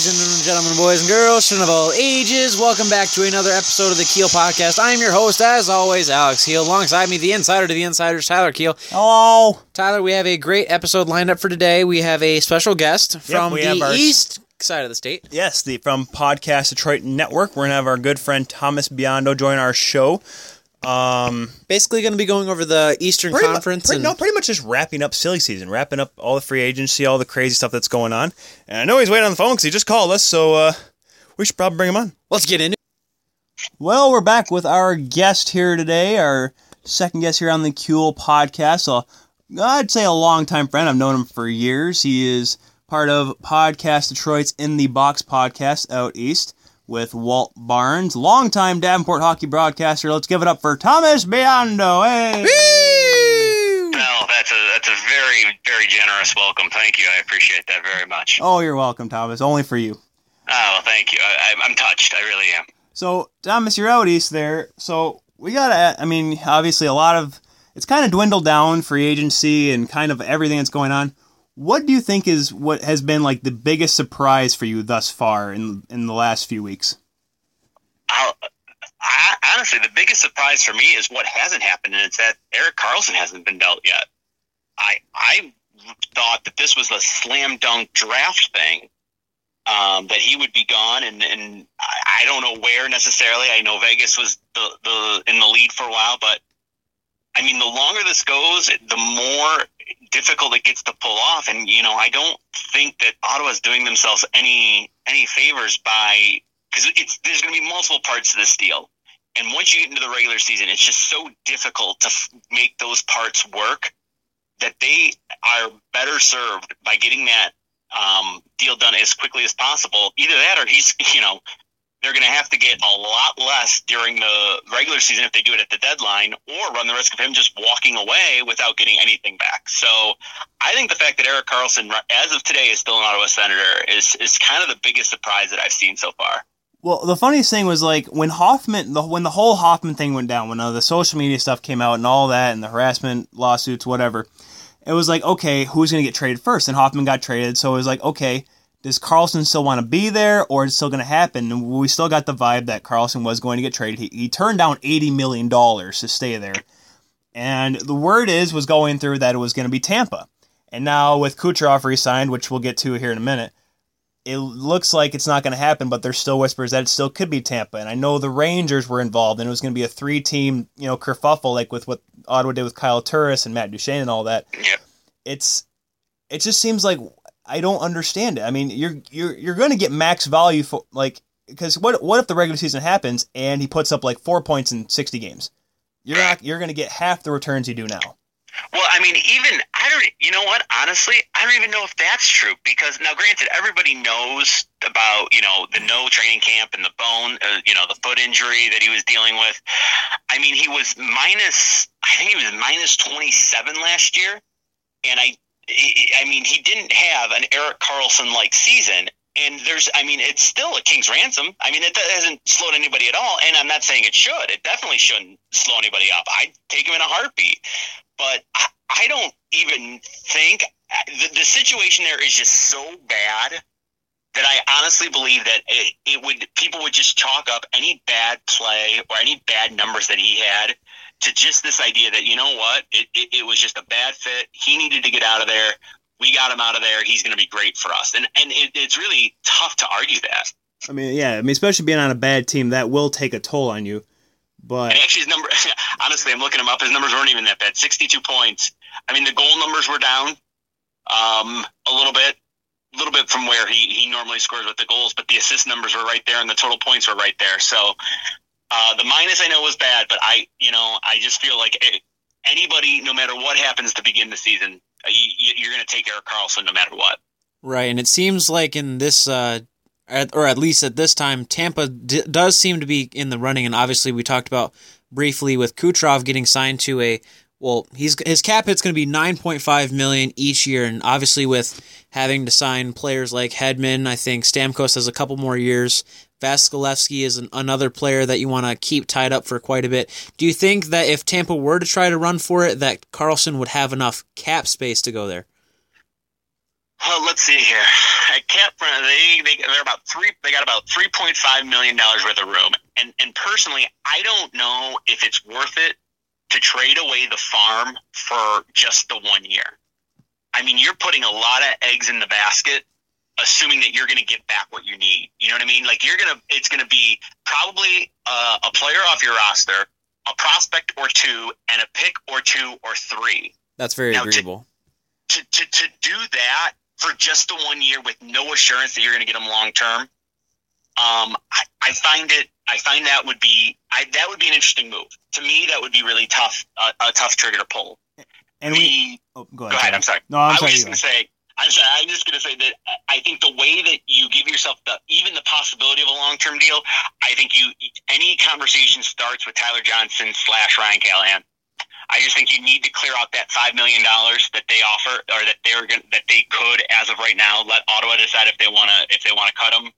Ladies and gentlemen, boys and girls, children of all ages, welcome back to another episode of the Keel Podcast. I am your host, as always, Alex Keel. Alongside me, the insider to the insiders, Tyler Keel. Hello. Tyler, we have a great episode lined up for today. We have a special guest from have the our- east side of the state. Yes, the from Podcast Detroit Network. We're gonna have our good friend Thomas Biondo join our show. Um, Basically, going to be going over the Eastern pretty mu- Conference. pretty- and no, pretty much just wrapping up silly season, wrapping up all the free agency, all the crazy stuff that's going on. And I know he's waiting on the phone because he just called us, so uh, we should probably bring him on. Let's get into Well, we're back with our guest here today, our second guest here on the Keel podcast. So I'd say a longtime friend. I've known him for years. He is part of Podcast Detroit's In the Box podcast out east with Walt Barnes, longtime Davenport hockey broadcaster. Let's give it up for Thomas Biondo. Hey! No, that's a that's a very very generous welcome. Thank you. I appreciate that very much. Oh, you're welcome, Thomas. Only for you. Oh, well, thank you. I, I, I'm touched. I really am. So, Thomas, you're out east there. So, we got to, I mean, obviously, a lot of, it's kind of dwindled down free agency and kind of everything that's going on. What do you think is what has been like the biggest surprise for you thus far in in the last few weeks? I, honestly, the biggest surprise for me is what hasn't happened, and it's that Erik Karlsson hasn't been dealt yet. I I thought that this was a slam dunk draft thing, um, that he would be gone, and and I, I don't know where necessarily. I know Vegas was the, the in the lead for a while, but I mean, the longer this goes, the more difficult it gets to pull off. And you know, I don't think that Ottawa's doing themselves any any favors by because it's there's going to be multiple parts to this deal, and once you get into the regular season, it's just so difficult to f- make those parts work that they are better served by getting that um, deal done as quickly as possible. Either that, or he's you know they're going to have to get a lot less during the regular season if they do it at the deadline, or run the risk of him just walking away without getting anything back. So I think the fact that Erik Karlsson, as of today, is still an Ottawa Senator is is kind of the biggest surprise that I've seen so far. Well, the funniest thing was like when Hoffman, the, when the whole Hoffman thing went down, when uh, the social media stuff came out and all that, and the harassment lawsuits, whatever. It was like, okay, who's going to get traded first? And Hoffman got traded, so it was like, okay, does Karlsson still want to be there, or is it still going to happen? We still got the vibe that Karlsson was going to get traded. He, he turned down eighty million dollars to stay there, and the word is was going through that it was going to be Tampa. And now with Kucherov re-signed, which we'll get to here in a minute, it looks like it's not going to happen, but there's still whispers that it still could be Tampa. And I know the Rangers were involved, and it was going to be a three-team, you know, kerfuffle like with what Ottawa did with Kyle Turris and Matt Duchene and all that. Yep. It's it just seems like I don't understand it. I mean, you're you're you're going to get max value for like because what what if the regular season happens and he puts up like four points in sixty games? You're not you're going to get half the returns you do now. Well, I mean, even I don't. You know what? Honestly, I don't even know if that's true because now, granted, everybody knows about you know the no training camp and the bone, uh, you know, the foot injury that he was dealing with. I mean, he was minus. I think he was minus twenty seven last year, and I. I mean, he didn't have an Erik Karlsson like season, and there's, I mean, it's still a king's ransom. I mean, it hasn't slowed anybody at all, and I'm not saying it should. It definitely shouldn't slow anybody up. I'd take him in a heartbeat, but I, I don't even think the, the situation there is just so bad that I honestly believe that it, it would people would just chalk up any bad play or any bad numbers that he had to just this idea that you know what it, it, it was just a bad fit. He needed to get out of there. We got him out of there. He's going to be great for us, and and it, it's really tough to argue that. I mean, yeah, I mean, especially being on a bad team, that will take a toll on you. But And actually, his number, honestly, I'm looking him up. His numbers weren't even that bad. 62 points. I mean, the goal numbers were down um, a little bit, a little bit from where he, he normally scores with the goals, but the assist numbers were right there and the total points were right there. So uh, the minus I know was bad, but I, you know, I just feel like it, anybody, no matter what happens to begin the season, you, you're going to take Erik Karlsson no matter what. Right, and it seems like in this, uh, at, or at least at this time, Tampa d- does seem to be in the running. And obviously, we talked about briefly with Kucherov getting signed to a well, he's his cap hit's going to be nine point five million each year, and obviously with having to sign players like Hedman, I think Stamkos has a couple more years. Vasilevsky is an, another player that you want to keep tied up for quite a bit. Do you think that if Tampa were to try to run for it, that Karlsson would have enough cap space to go there? Well, let's see here. At Cap, they they they're about three. They got about three point five million dollars worth of room, and and personally, I don't know if it's worth it to trade away the farm for just the one year. I mean, you're putting a lot of eggs in the basket, assuming that you're going to get back what you need. You know what I mean? Like you're gonna, it's going to be probably uh, a player off your roster, a prospect or two, and a pick or two or three. That's very Now, agreeable. to, to, to do that for just the one year with no assurance that you're going to get them long term, um, I, I find it. I find that would be I, that would be an interesting move. To me, that would be really tough. Uh, a tough trigger to pull. And we. The- Oh, go go ahead. ahead. I'm sorry. No, I'm I was you just going to say. I'm sorry. I'm just going to say that I think the way that you give yourself the even the possibility of a long term deal, I think you any conversation starts with Tyler Johnson slash Ryan Callahan. I just think you need to clear out that five million dollars that they offer, or that they're going that they could, as of right now, let Ottawa decide if they want to if they want to cut them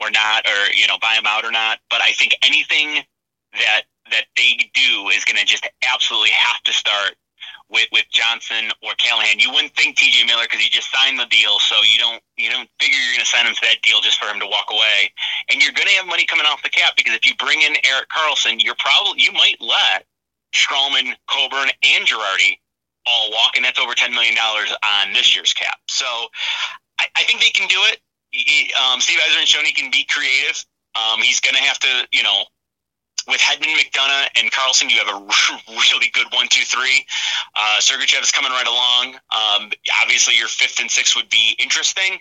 or not, or you know buy them out or not. But I think anything that that they do is going to just absolutely have to start with with Johnson or Callahan. You wouldn't think T.J. Miller because he just signed the deal, so you don't you don't figure you're going to sign him to that deal just for him to walk away. And you're going to have money coming off the cap because if you bring in Erik Karlsson, you're probably you might let Stralman, Coburn, and Girardi all walk, and that's over ten million dollars on this year's cap. So I, I think they can do it. He- um, Steve Yzerman shown he can be creative. Um, he's going to have to, you know, with Hedman, McDonagh, and Karlsson, you have a really good one, two, three. Uh, Sergachev is coming right along. Um, obviously, your fifth and sixth would be interesting,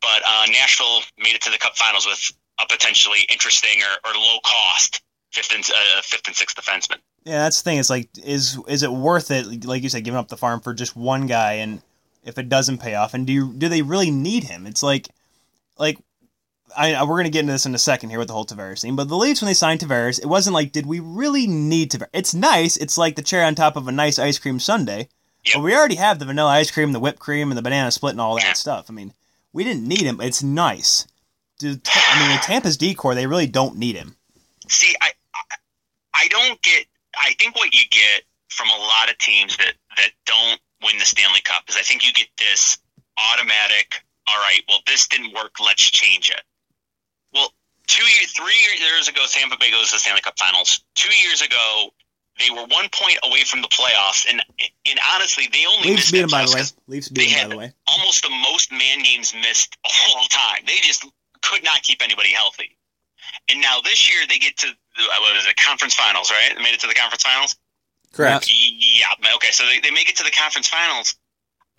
but uh, Nashville made it to the Cup Finals with a potentially interesting or, or low cost fifth and uh, fifth and sixth defenseman. Yeah, that's the thing. It's like, is is it worth it? Like you said, giving up the farm for just one guy, and if it doesn't pay off, and do you, do they really need him? It's like, like, I we're gonna get into this in a second here with the whole Tavares thing. But the Leafs when they signed Tavares, it wasn't like, did we really need Tavares? It's nice. It's like the cherry on top of a nice ice cream sundae. Yep. But we already have the vanilla ice cream, the whipped cream, and the banana split, and all that stuff. I mean, we didn't need him. It's nice. Dude, I mean, Tampa's decor, they really don't need him. See, I, I I don't get. I think what you get from a lot of teams that that don't win the Stanley Cup is I think you get this automatic. All right, well, this didn't work. Let's change it. Two years, three years ago, Tampa Bay goes to the Stanley Cup Finals. Two years ago, they were one point away from the playoffs, and and honestly, they only Leafs missed beat him, by the way. Leafs beat him, by the way. almost the most man games missed all time. They just could not keep anybody healthy. And now this year they get to the, uh, what it, conference finals, right? They made it to the conference finals. Correct. Yeah. Okay. So they, they make it to the conference finals.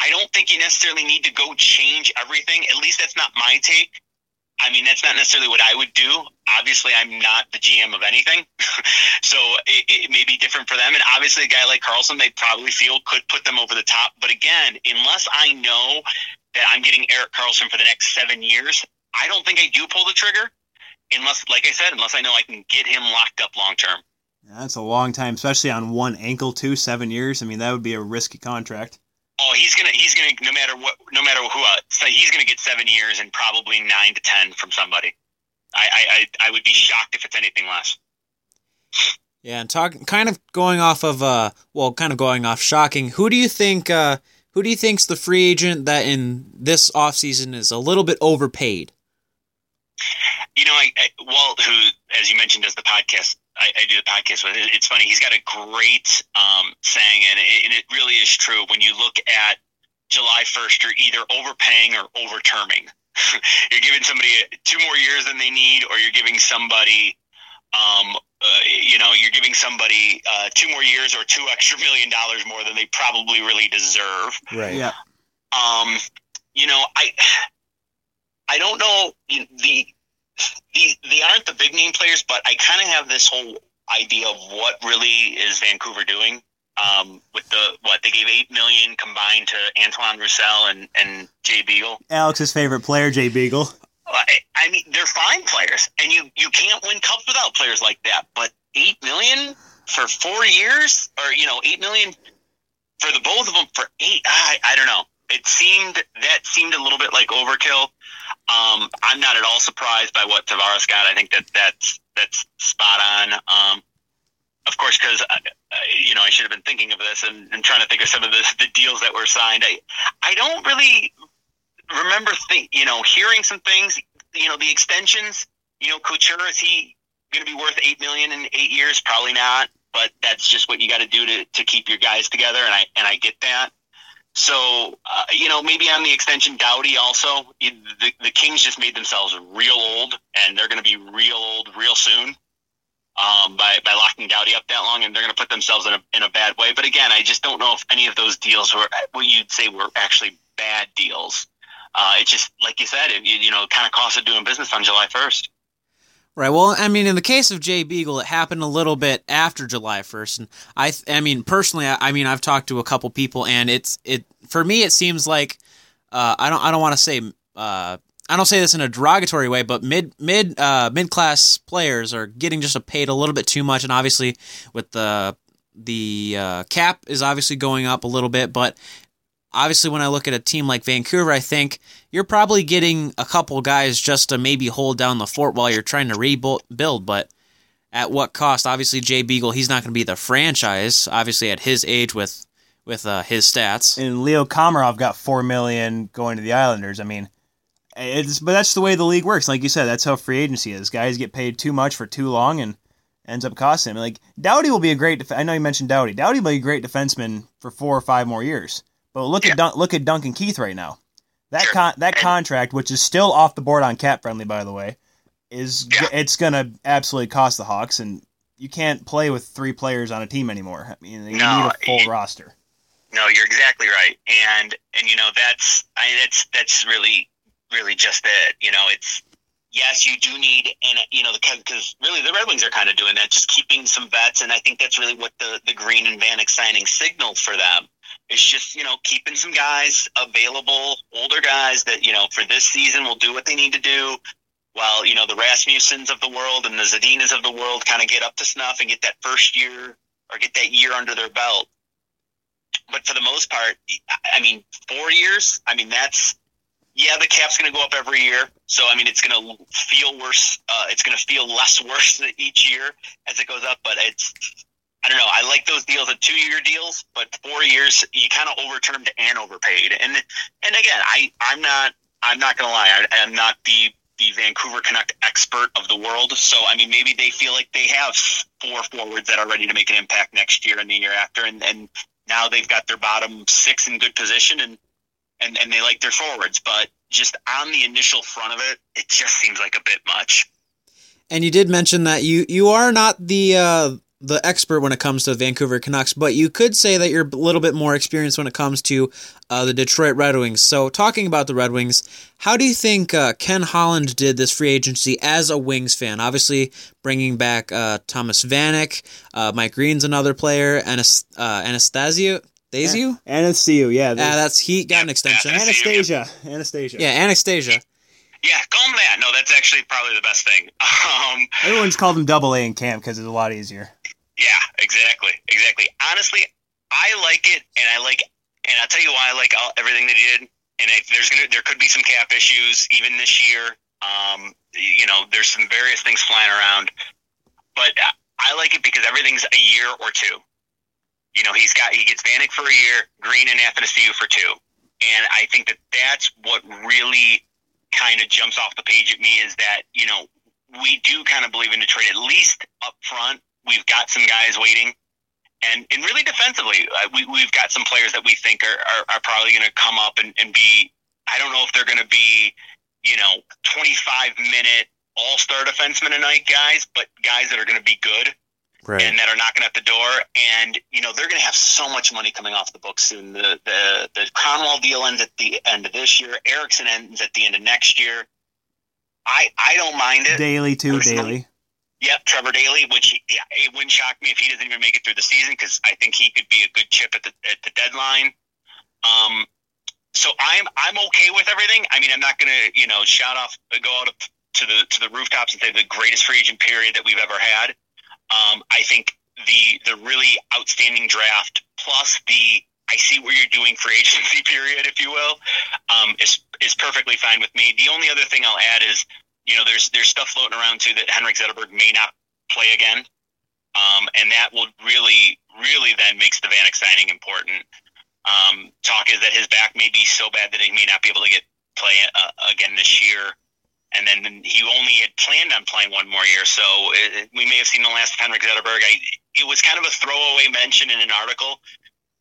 I don't think you necessarily need to go change everything. At least that's not my take. I mean, that's not necessarily what I would do. Obviously, I'm not the GM of anything, so it, it may be different for them. And obviously, a guy like Karlsson, they probably feel could put them over the top. But again, unless I know that I'm getting Erik Karlsson for the next seven years, I don't think I do pull the trigger. Unless, like I said, unless I know I can get him locked up long term. That's a long time, especially on one ankle, too. Seven years. I mean, that would be a risky contract. Oh, he's gonna he's gonna no matter what no matter who uh, so he's gonna get seven years and probably nine to ten from somebody. I I, I, I would be shocked if it's anything less. Yeah, and talk kind of going off of uh well, kind of going off shocking. Who do you think uh who do you think's the free agent that in this offseason is a little bit overpaid? You know, I, I Walt, who as you mentioned does the podcast, I, I do the podcast with. It's funny. He's got a great um, saying, and it, and it really is true. When you look at July first, you're either overpaying or overterming. you're giving somebody two more years than they need, or you're giving somebody, um, uh, you know, you're giving somebody uh, two more years or two extra million dollars more than they probably really deserve. Right. Yeah. Um, you know, I I don't know the the they aren't the big name players, but I kind of have this whole idea of what really is Vancouver doing. Um, with the what they gave eight million combined to Antoine Roussel and and Jay Beagle. Alex's favorite player, Jay Beagle. I, I mean, they're fine players, and you you can't win cups without players like that. But eight million for four years, or you know, eight million for the both of them for eight. I I don't know. It seemed that seemed a little bit like overkill. Um, I'm not at all surprised by what Tavares got. I think that that's that's spot on. Um, of course, because uh, uh, you know I should have been thinking of this and, and trying to think of some of the, the deals that were signed. I I don't really remember, th- you know, hearing some things. You know, the extensions. You know, Couture is he going to be worth eight million in eight years? Probably not. But that's just what you got to do to to keep your guys together, and I and I get that. So, uh, you know, maybe on the extension, Doughty also. The, the Kings just made themselves real old, and they're going to be real old real soon um, by, by locking Doughty up that long, and they're going to put themselves in a, in a bad way. But again, I just don't know if any of those deals were what you'd say were actually bad deals. Uh, it's just, like you said, it, you, you know, kind of cost of doing business on July 1st. Right. Well, I mean, in the case of Jay Beagle, it happened a little bit after July 1st, and I, I mean, personally, I, I mean, I've talked to a couple people, and it's it for me, it seems like uh, I don't, I don't want to say, uh, I don't say this in a derogatory way, but mid mid uh, mid class players are getting just a paid a little bit too much, and obviously with the the uh, cap is obviously going up a little bit, but obviously when I look at a team like Vancouver, I think you're probably getting a couple guys just to maybe hold down the fort while you're trying to rebuild, but at what cost? Obviously, Jay Beagle, he's not going to be the franchise. Obviously, at his age with with uh, his stats, and Leo Komarov got four million going to the Islanders. I mean, it's but that's the way the league works. Like you said, that's how free agency is. Guys get paid too much for too long and ends up costing them. Like Doughty will be a great. Def- I know you mentioned Doughty. Doughty will be a great defenseman for four or five more years. But look yeah. at Dun- look at Duncan Keith right now. That sure. con- that contract, which is still off the board on cap friendly, by the way, is yeah. it's gonna absolutely cost the Hawks, and you can't play with three players on a team anymore. I mean, you no, need a full it, roster. No, you're exactly right, and and you know that's I mean, that's that's really really just it. You know, it's yes, you do need, and you know, because really the Red Wings are kind of doing that, just keeping some vets, and I think that's really what the the Green and Vanek signing signaled for them. It's just you know keeping some guys available, older guys that you know for this season will do what they need to do, while you know the Rasmussens of the world and the Zadinas of the world kind of get up to snuff and get that first year or get that year under their belt. But for the most part, I mean, four years. I mean, that's yeah, the cap's going to go up every year. So, I mean, it's going to feel worse. Uh, it's going to feel less worse each year as it goes up. But it's I don't know. I like those deals, the two year deals, but four years you kind of overturned and overpaid. And and again, I I'm not I'm not gonna lie. I, I'm not the the Vancouver Canuck expert of the world. So I mean, maybe they feel like they have four forwards that are ready to make an impact next year and the year after, and and now they've got their bottom six in good position and and and they like their forwards, but just on the initial front of it, it just seems like a bit much. And you did mention that you you are not the uh, the expert when it comes to Vancouver Canucks, but you could say that you're a little bit more experienced when it comes to uh, the Detroit Red Wings. So, talking about the Red Wings, how do you think uh, Ken Holland did this free agency as a Wings fan? Obviously, bringing back uh, Thomas Vanek, uh, Mike Green's another player, and uh, Anastasio. Dazio? Anastasio, yeah. Ah, that's he got an extension. Anastasia. Anastasia. Yeah, Anastasia. Yeah, call him that. No, that's actually probably the best thing. Um, Everyone's called him Double A in camp because it's a lot easier. Yeah, exactly, exactly. Honestly, I like it, and I like, and I'll tell you why I like all, everything they did. And if there's gonna, there could be some cap issues even this year. Um, you know, there's some various things flying around, but I like it because everything's a year or two. You know, he's got he gets Vanek for a year, Green and Athanasiou for two, and I think that that's what really kind of jumps off the page at me is that you know we do kind of believe in Detroit at least up front we've got some guys waiting. And, and really defensively, uh, we, we've got some players that we think are, are, are probably going to come up and, and be, I don't know if they're going to be, you know, 25 minute all star defensemen tonight guys, but guys that are going to be good. Right. and that are knocking at the door. And you know they're going to have so much money coming off the books soon. The the the Kronwall deal ends at the end of this year. Ericsson ends at the end of next year. I I don't mind it. Daley too. Daley. Yep, Trevor Daley, which it wouldn't shock me if he doesn't even make it through the season because I think he could be a good chip at the at the deadline. Um, so I'm I'm okay with everything. I mean, I'm not going to you know shout off go out to the to the rooftops and say the greatest free agent period that we've ever had. Um, I think the the really outstanding draft plus the I see what you're doing free agency period, if you will, um, is is perfectly fine with me. The only other thing I'll add is you know, there's there's stuff floating around too that Henrik Zetterberg may not play again, um, and that will really, really then makes the Vanek signing important. Um, talk is that his back may be so bad that he may not be able to get play uh, again this year. And then he only had planned on playing one more year, so it, we may have seen the last of Henrik Zetterberg. I, it was kind of a throwaway mention in an article,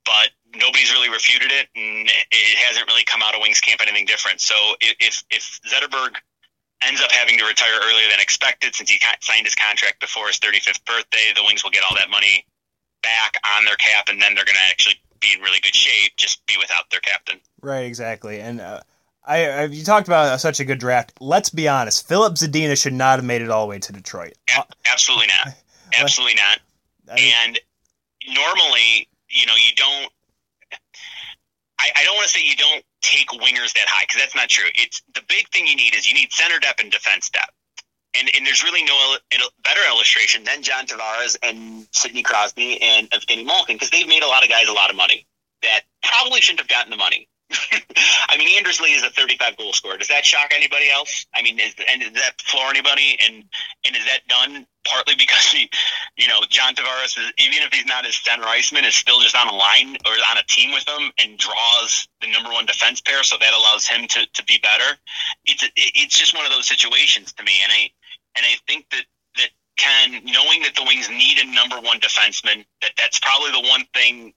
but nobody's really refuted it, and it hasn't really come out of Wings camp anything different. So if if Zetterberg ends up having to retire earlier than expected since he signed his contract before his 35th birthday, the Wings will get all that money back on their cap, and then they're going to actually be in really good shape, just be without their captain. Right, exactly. And uh, I, I, you talked about such a good draft. Let's be honest, Filip Zadina should not have made it all the way to Detroit. A- absolutely not. Absolutely not. And normally, you know, you don't. I, I don't want to say you don't take wingers that high because that's not true. It's the big thing you need is you need center depth and defense depth. And, and there's really no better illustration than John Tavares and Sidney Crosby and Evgeny Malkin because they've made a lot of guys a lot of money that probably shouldn't have gotten the money. I mean, Anders Lee is a 35 goal scorer. Does that shock anybody else? I mean, is, and does that floor anybody? And and is that done partly because he, you know, John Tavares is even if he's not his center iceman, is still just on a line or on a team with him and draws the number one defense pair, so that allows him to, to be better. It's it's just one of those situations to me, and I and I think that that Ken, knowing that the Wings need a number one defenseman, that that's probably the one thing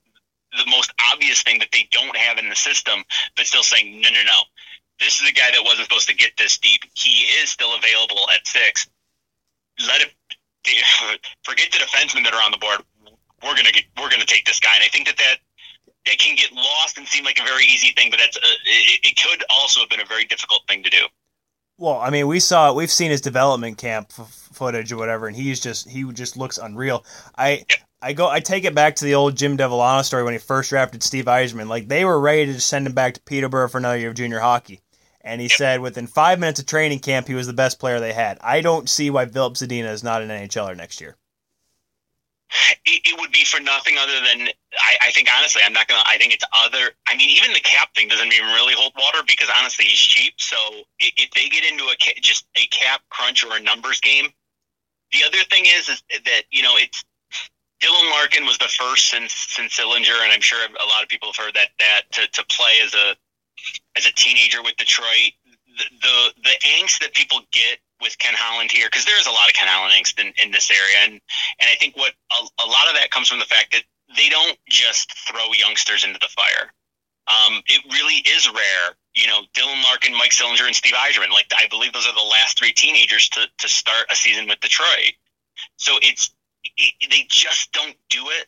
the most obvious thing that they don't have in the system, but still saying, no, no, no. This is a guy that wasn't supposed to get this deep. He is still available at six. Let it forget the defensemen that are on the board. We're gonna get, we're gonna take this guy, and I think that that that can get lost and seem like a very easy thing, but that's uh, a, it, it could also have been a very difficult thing to do. Well, I mean, we saw we've seen his development camp f- footage or whatever, and he's just he just looks unreal. I. I go I take it back to the old Jim Devellano story when he first drafted Steve Yzerman. Like they were ready to send him back to Peterborough for another year of junior hockey. And he said within five minutes of training camp he was the best player they had. I don't see why Filip Zadina is not an NHLer next year. It, it would be for nothing other than I, I think honestly I'm not gonna I think it's other I mean even the cap thing doesn't even really hold water because honestly he's cheap so if they get into a just a cap crunch or a numbers game the other thing is, is that you know it's Dylan Larkin was the first since since Sillinger, and I'm sure a lot of people have heard that that to, to play as a as a teenager with Detroit. The, the the angst that people get with Ken Holland here, because there's a lot of Ken Holland angst in, in this area, and and I think what a, a lot of that comes from the fact that they don't just throw youngsters into the fire. Um, it really is rare. You know, Dylan Larkin, Mike Sillinger, and Steve Yzerman. Like I believe those are the last three teenagers to to start a season with Detroit. So it's they just don't do it,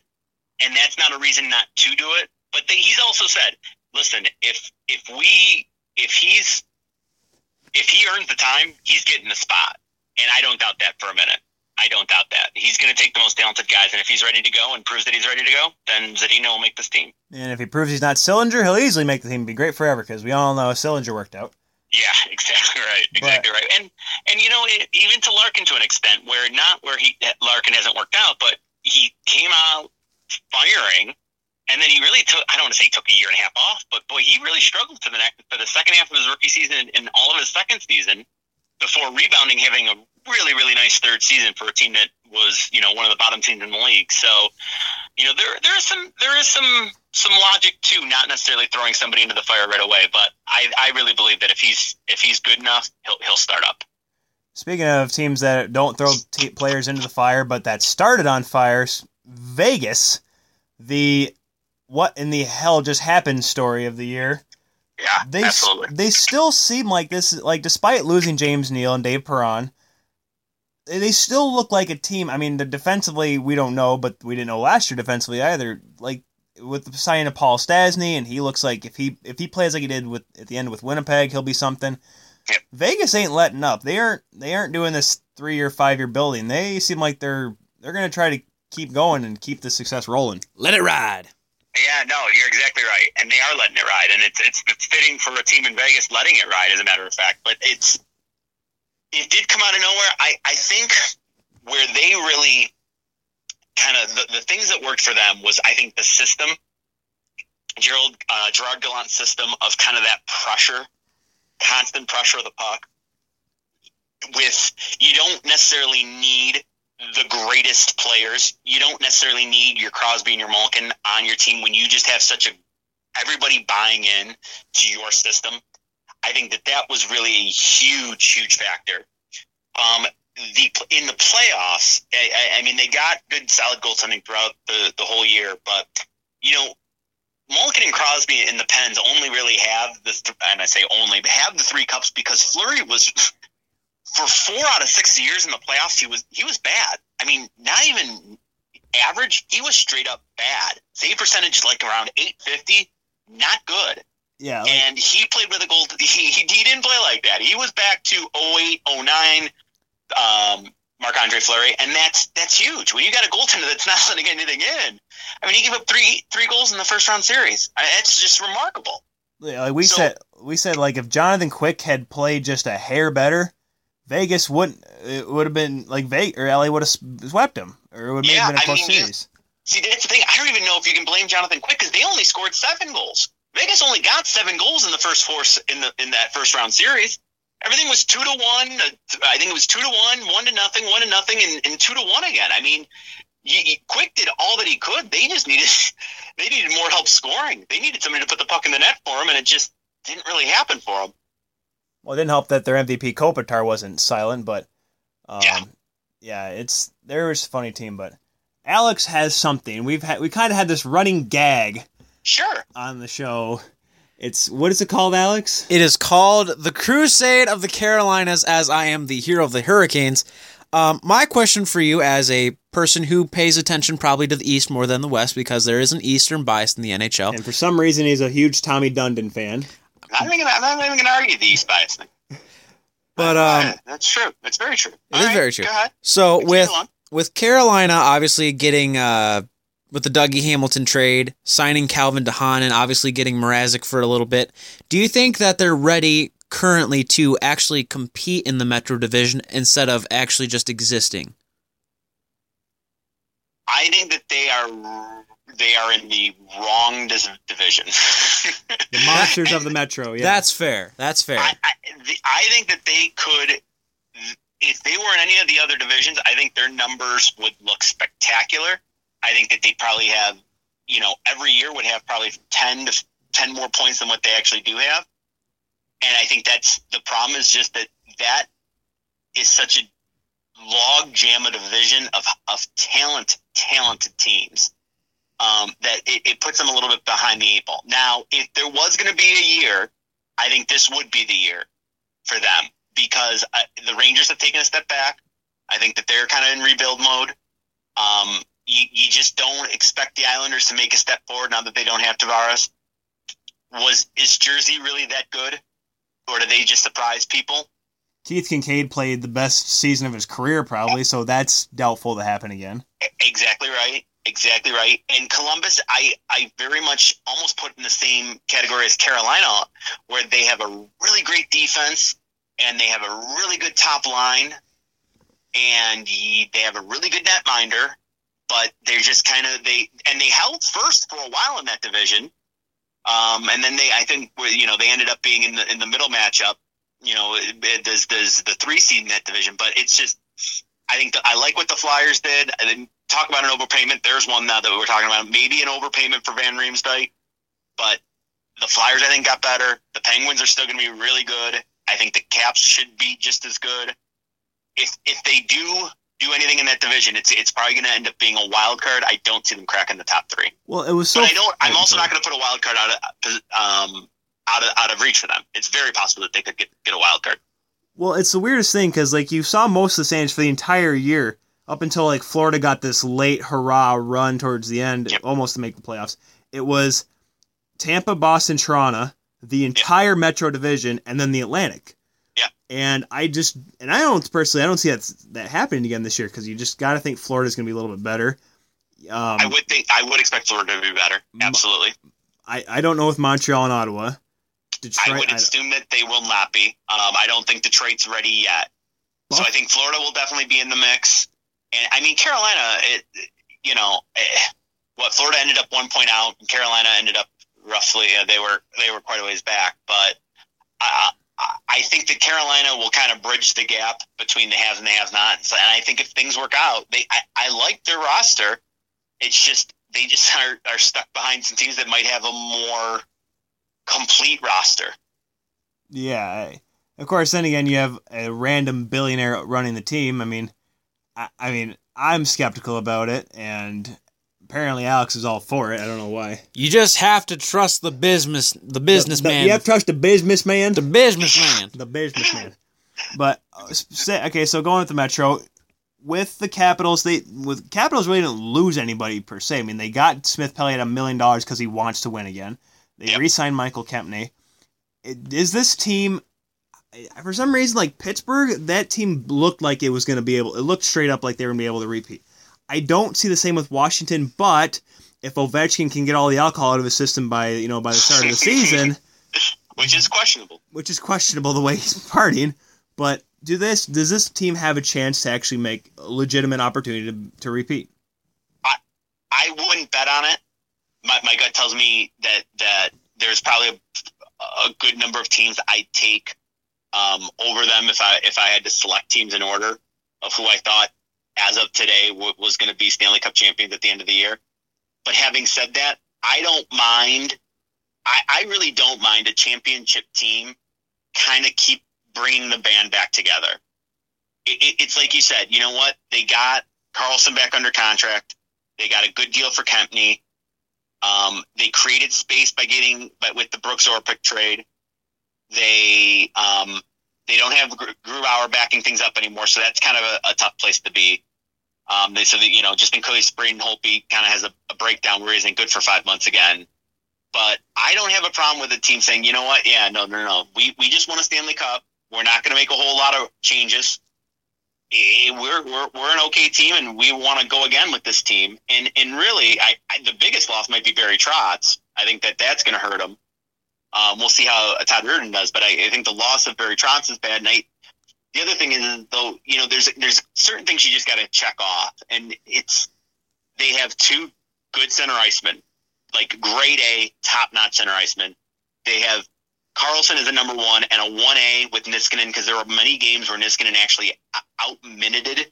and that's not a reason not to do it. But they, he's also said, listen, if if we if he's if he earns the time, he's getting the spot, and I don't doubt that for a minute. I don't doubt that. He's going to take the most talented guys, and if he's ready to go and proves that he's ready to go, then Zadina will make this team. And if he proves he's not Sillinger, he'll easily make the team. Be great forever because we all know Sillinger worked out. Yeah, exactly right. Exactly but, right. And and you know, even to Larkin to an extent, where not where he Larkin hasn't worked out, but he came out firing, and then he really took. I don't want to say took a year and a half off, but boy, he really struggled for the next for the second half of his rookie season and all of his second season before rebounding, having a really really nice third season for a team that was you know one of the bottom teams in the league. So, you know, there there is some there is some some logic to not necessarily throwing somebody into the fire right away, but I, I really believe that if he's if he's good enough, he'll he'll start up. Speaking of teams that don't throw t- players into the fire, but that started on fires, Vegas, the what in the hell just happened story of the year. Yeah, they absolutely. they still seem like this like despite losing James Neal and Dave Perron, they still look like a team. I mean, the defensively we don't know, but we didn't know last year defensively either. Like with the signing of Paul Stastny, and he looks like if he if he plays like he did with at the end with Winnipeg, he'll be something. Yep. Vegas ain't letting up. They aren't they aren't doing this three or five year building. They seem like they're they're gonna try to keep going and keep the success rolling. Let it ride. Yeah, no, you're exactly right, and they are letting it ride, and it's it's, it's fitting for a team in Vegas letting it ride, as a matter of fact. But it's it did come out of nowhere. I I think where they really kind of the, the things that worked for them was I think the system, Gerald uh, Gerard Gallant's system of kind of that pressure, constant pressure of the puck. With you don't necessarily need the greatest players. You don't necessarily need your Crosby and your Malkin on your team when you just have such a everybody buying in to your system. I think that that was really a huge, huge factor. Um, the in the playoffs, I, I, I mean, they got good, solid goaltending throughout the the whole year, but you know, Malkin and Crosby and the Pens only really have the, th- and I say only, have the three cups because Fleury was for four out of six years in the playoffs. He was he was bad. I mean, not even average. He was straight up bad. Save percentage is like around eight fifty. Not good. Yeah, like, and he played with a goal. He, he, he didn't play like that. He was back to 08, 09, um, Marc Andre Fleury, and that's that's huge. When you got a goaltender that's not letting anything in, I mean, he gave up three three goals in the first round series. I, it's just remarkable. yeah, like we so- said, we said like if Jonathan Quick had played just a hair better, Vegas wouldn't. It would have been like Vegas or LA would have swept him, or it would have Yeah, been a close mean, you- series. See, that's the thing. I don't even know if you can blame Jonathan Quick because they only scored seven goals. Vegas only got seven goals in the first four in the in that first round series. Everything was two to one. uh, I think it was two to one, one to nothing, one to nothing, and, and two to one again. I mean, you, Quick did all that he could. They just needed they needed more help scoring. They needed somebody to put the puck in the net for him, and it just didn't really happen for him. Well, it didn't help that their MVP Kopitar wasn't silent, but um, Yeah. yeah, it's there was a funny team, but Alex has something. We've had we kind of had this running gag Sure. on the show. It's what is it called, Alex? It is called The Crusade of the Carolinas, as I am the hero of the Hurricanes. Um, my question for you, as a person who pays attention probably to the East more than the West, because there is an Eastern bias in the NHL. And for some reason, he's a huge Tommy Dundon fan. I'm not even, I'm not even going to argue the East bias thing. But um, that's true. That's very true. It is very true. Go ahead. so Continue with on. with Carolina obviously getting uh with the Dougie Hamilton trade, signing Calvin DeHaan, and obviously getting Mrazek for a little bit, do you think that they're ready currently to actually compete in the Metro Division instead of actually just existing? I think that they are they are in the wrong division. The monsters of the Metro. Yeah, That's fair. That's fair. I, I, the, I think that they could, if they were in any of the other divisions, I think their numbers would look spectacular. I think that they probably have, you know, every year would have probably ten to ten more points than what they actually do have. And I think that's the problem is just that that is such a log jam of division of of talent, talented teams. Um, that it, it puts them a little bit behind the eight ball. Now, if there was going to be a year I think this would be the year for them because uh, the Rangers have taken a step back. I think that they're kind of in rebuild mode. Um, you, you just don't expect the Islanders to make a step forward now that they don't have Tavares. Was is Jersey really that good, or do they just surprise people? Keith Kinkaid played the best season of his career, probably, so that's doubtful to happen again. Exactly right. Exactly right. And Columbus, I, I very much almost put in the same category as Carolina, where they have a really great defense and they have a really good top line and they have a really good netminder, but they're just kind of they and they held first for a while in that division. Um, and then they, I think, were- you know, they ended up being in the in the middle matchup. You know, there's there's the three seed in that division, but it's just I think that I like what the Flyers did. And then talk about an overpayment. There's one now that we were talking about. Maybe an overpayment for Van Riemsdyk, but the Flyers I think got better. The Penguins are still going to be really good. I think the Caps should be just as good. If if they do do anything in that division, it's it's probably going to end up being a wild card. I don't see them cracking the top three. Well, it was so. But I don't. I'm also not going to put a wild card out of um out of out of reach for them. It's very possible that they could get get a wild card. Well, it's the weirdest thing because like you saw most of the Saints for the entire year up until like Florida got this late hurrah run towards the end, Yep. almost to make the playoffs. It was Tampa, Boston, Toronto, the entire Metro Division, and then the Atlantic. Yep. And I just and I don't personally I don't see that that happening again this year because you just got to think Florida's going to be a little bit better. Um, I would think I would expect Florida to be better. Absolutely. I, I don't know with Montreal and Ottawa. Detroit, I would I- assume that they will not be. Um, I don't think Detroit's ready yet. So I think Florida will definitely be in the mix. And I mean Carolina, it you know, eh, what Florida ended up one point out, and Carolina ended up roughly uh, they were they were quite a ways back. But I I- think that Carolina will kind of bridge the gap between the haves and the have-nots. And I think if things work out, they I, I like their roster. It's just they just are, are stuck behind some teams that might have a more complete roster. Yeah. Of course, then again, you have a random billionaire running the team. I mean, I, I mean, I'm skeptical about it, and apparently Alex is all for it. I don't know why. You just have to trust the business, the The- businessman, you have to trust the businessman. the businessman. the businessman. But uh, okay, so going with the Metro, with the Capitals, they with Capitals really didn't lose anybody per se. I mean, they got Smith Pelly at a million dollars because he wants to win again. They Yep. re-signed Michael Kempny. Is this team? For some reason, like Pittsburgh, that team looked like it was going to be able. It looked straight up like they were going to be able to repeat. I don't see the same with Washington, but if Ovechkin can get all the alcohol out of his system by you know by the start of the season, which is questionable. which is questionable the way he's partying. But do this does this team have a chance to actually make a legitimate opportunity to, to repeat? I I wouldn't bet on it. My, my gut tells me that that there's probably a, a good number of teams I'd take um, over them if I if I had to select teams in order of who I thought as of today was going to be Stanley Cup champions at the end of the year. But having said that, I don't mind. I, I really don't mind a championship team kind of keep bringing the band back together. It, it, it's like you said. You know what? They got Carlson back under contract. They got a good deal for Kempny. Um, they created space by getting, but with the Brooks Orpik trade, they um, they don't have Gr- Grubauer backing things up anymore, so that's kind of a, a tough place to be. Um, they said that you know just in case Braden Holtby kind of has a, a breakdown where he isn't good for five months again. But I don't have a problem with the team saying, you know what, yeah, no, no, no, we we just won a Stanley Cup. We're not going to make a whole lot of changes eh, we're we're we're an okay team, and we want to go again with this team. And and really, I, I the biggest loss might be Barry Trotz. I think that that's going to hurt him. Um, we'll see how Todd Reirden does, but I, I think the loss of Barry Trotz is bad. And I, the other thing is though, you know, there's there's certain things you just got to check off, and it's they have two good center icemen, like grade A, top notch center icemen. They have Carlson is a number one and a one A with Niskanen because there were many games where Niskanen actually out minuted,